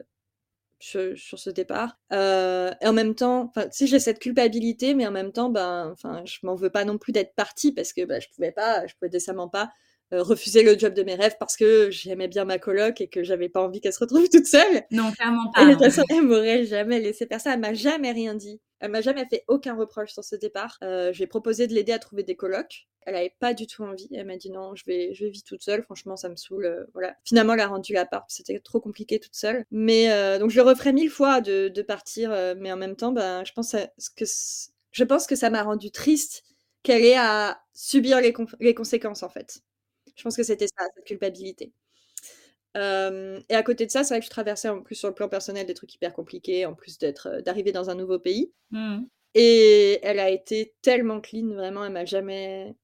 sur, ce départ. Euh, et en même temps, enfin, si j'ai cette culpabilité, mais en même temps, ben, enfin, je m'en veux pas non plus d'être partie parce que ben, je pouvais pas, je pouvais décemment pas refuser le job de mes rêves parce que j'aimais bien ma coloc et que j'avais pas envie qu'elle se retrouve toute seule. Non, clairement pas. Et de toute façon, elle m'aurait jamais laissé faire ça. Elle m'a jamais rien dit. Elle m'a jamais fait aucun reproche sur ce départ. Euh, j'ai proposé de l'aider à trouver des colocs. Elle avait pas du tout envie. Elle m'a dit non, je vais, je vais vivre toute seule. Franchement, ça me saule. Euh, voilà. Finalement, elle a rendu l'appart. C'était trop compliqué toute seule. Mais euh, donc, je le referai mille fois de, de partir. Euh, mais en même temps, ben, je pense que je pense que ça m'a rendu triste qu'elle ait à subir les, les conséquences en fait. Je pense que c'était ça, cette culpabilité. Euh, et à côté de ça, c'est vrai que je traversais en plus sur le plan personnel des trucs hyper compliqués, en plus d'être, d'arriver dans un nouveau pays. Mmh. Et elle a été tellement clean, vraiment, elle m'a jamais,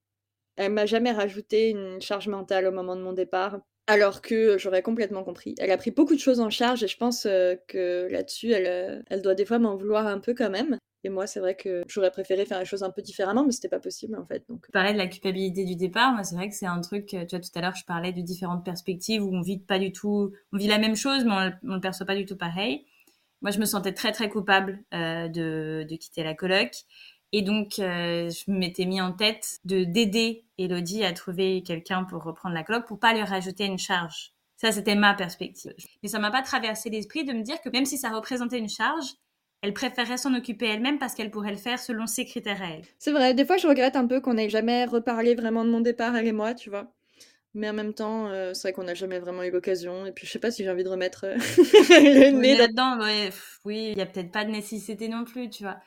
elle m'a jamais rajouté une charge mentale au moment de mon départ, alors que j'aurais complètement compris. Elle a pris beaucoup de choses en charge et je pense euh, que là-dessus, elle, elle doit des fois m'en vouloir un peu quand même. Et moi, c'est vrai que j'aurais préféré faire les choses un peu différemment, mais c'était pas possible en fait. Donc, parlais de la culpabilité du départ. Moi, c'est vrai que c'est un truc. Tu vois, tout à l'heure, je parlais de différentes perspectives où on vit pas du tout, on vit la même chose, mais on, on le perçoit pas du tout pareil. Moi, je me sentais très très coupable euh, de, de quitter la coloc. Et donc, euh, je m'étais mis en tête de d'aider Elodie à trouver quelqu'un pour reprendre la coloc, pour pas lui rajouter une charge. Ça, c'était ma perspective. Mais ça m'a pas traversé l'esprit de me dire que même si ça représentait une charge, elle préférerait s'en occuper elle-même parce qu'elle pourrait le faire selon ses critères à elle. C'est vrai, des fois je regrette un peu qu'on n'ait jamais reparlé vraiment de mon départ, elle et moi, tu vois. Mais en même temps, euh, c'est vrai qu'on n'a jamais vraiment eu l'occasion. Et puis je sais pas si j'ai envie de remettre euh, le nez là-dedans. Ouais, oui, il y a peut-être pas de nécessité non plus, tu vois.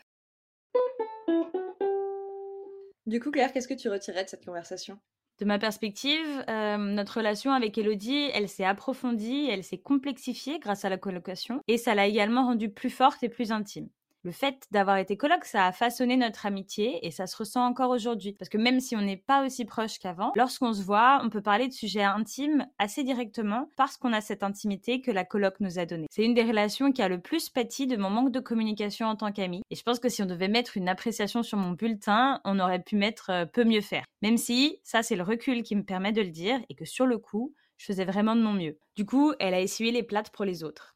Du coup, Claire, qu'est-ce que tu retirais de cette conversation? De ma perspective, euh, notre relation avec Elodie, elle s'est approfondie, elle s'est complexifiée grâce à la colocation et ça l'a également rendue plus forte et plus intime. Le fait d'avoir été coloc, ça a façonné notre amitié et ça se ressent encore aujourd'hui. Parce que même si on n'est pas aussi proche qu'avant, lorsqu'on se voit, on peut parler de sujets intimes assez directement parce qu'on a cette intimité que la coloc nous a donnée. C'est une des relations qui a le plus pâti de mon manque de communication en tant qu'ami. Et je pense que si on devait mettre une appréciation sur mon bulletin, on aurait pu mettre euh, peu mieux faire. Même si, ça c'est le recul qui me permet de le dire et que sur le coup, je faisais vraiment de mon mieux. Du coup, elle a essuyé les plates pour les autres.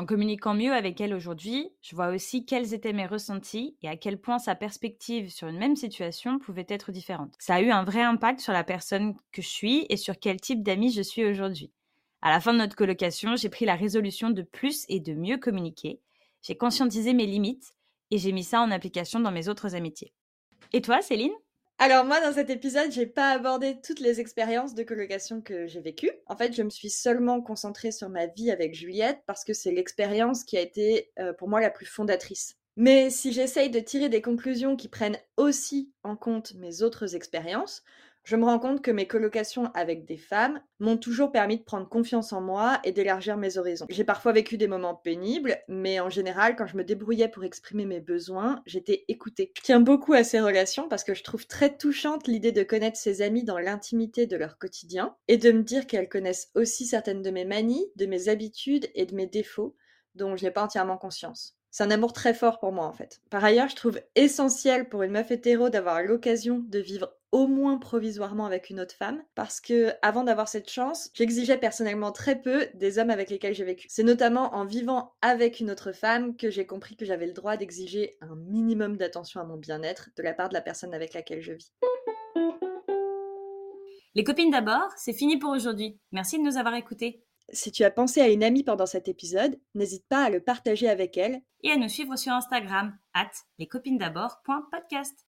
En communiquant mieux avec elle aujourd'hui, je vois aussi quels étaient mes ressentis et à quel point sa perspective sur une même situation pouvait être différente. Ça a eu un vrai impact sur la personne que je suis et sur quel type d'ami je suis aujourd'hui. À la fin de notre colocation, j'ai pris la résolution de plus et de mieux communiquer. J'ai conscientisé mes limites et j'ai mis ça en application dans mes autres amitiés. Et toi, Céline? Alors moi, dans cet épisode, j'ai pas abordé toutes les expériences de colocation que j'ai vécues. En fait, je me suis seulement concentrée sur ma vie avec Juliette parce que c'est l'expérience qui a été euh, pour moi la plus fondatrice. Mais si j'essaye de tirer des conclusions qui prennent aussi en compte mes autres expériences, je me rends compte que mes colocations avec des femmes m'ont toujours permis de prendre confiance en moi et d'élargir mes horizons. J'ai parfois vécu des moments pénibles, mais en général, quand je me débrouillais pour exprimer mes besoins, j'étais écoutée. Je tiens beaucoup à ces relations parce que je trouve très touchante l'idée de connaître ses amis dans l'intimité de leur quotidien et de me dire qu'elles connaissent aussi certaines de mes manies, de mes habitudes et de mes défauts dont je n'ai pas entièrement conscience. C'est un amour très fort pour moi en fait. Par ailleurs, je trouve essentiel pour une meuf hétéro d'avoir l'occasion de vivre au moins provisoirement avec une autre femme, parce que avant d'avoir cette chance, j'exigeais personnellement très peu des hommes avec lesquels j'ai vécu. C'est notamment en vivant avec une autre femme que j'ai compris que j'avais le droit d'exiger un minimum d'attention à mon bien-être de la part de la personne avec laquelle je vis. Les copines d'abord, c'est fini pour aujourd'hui. Merci de nous avoir écoutés. Si tu as pensé à une amie pendant cet épisode, n'hésite pas à le partager avec elle et à nous suivre sur Instagram, at lescopinesd'abord.podcast.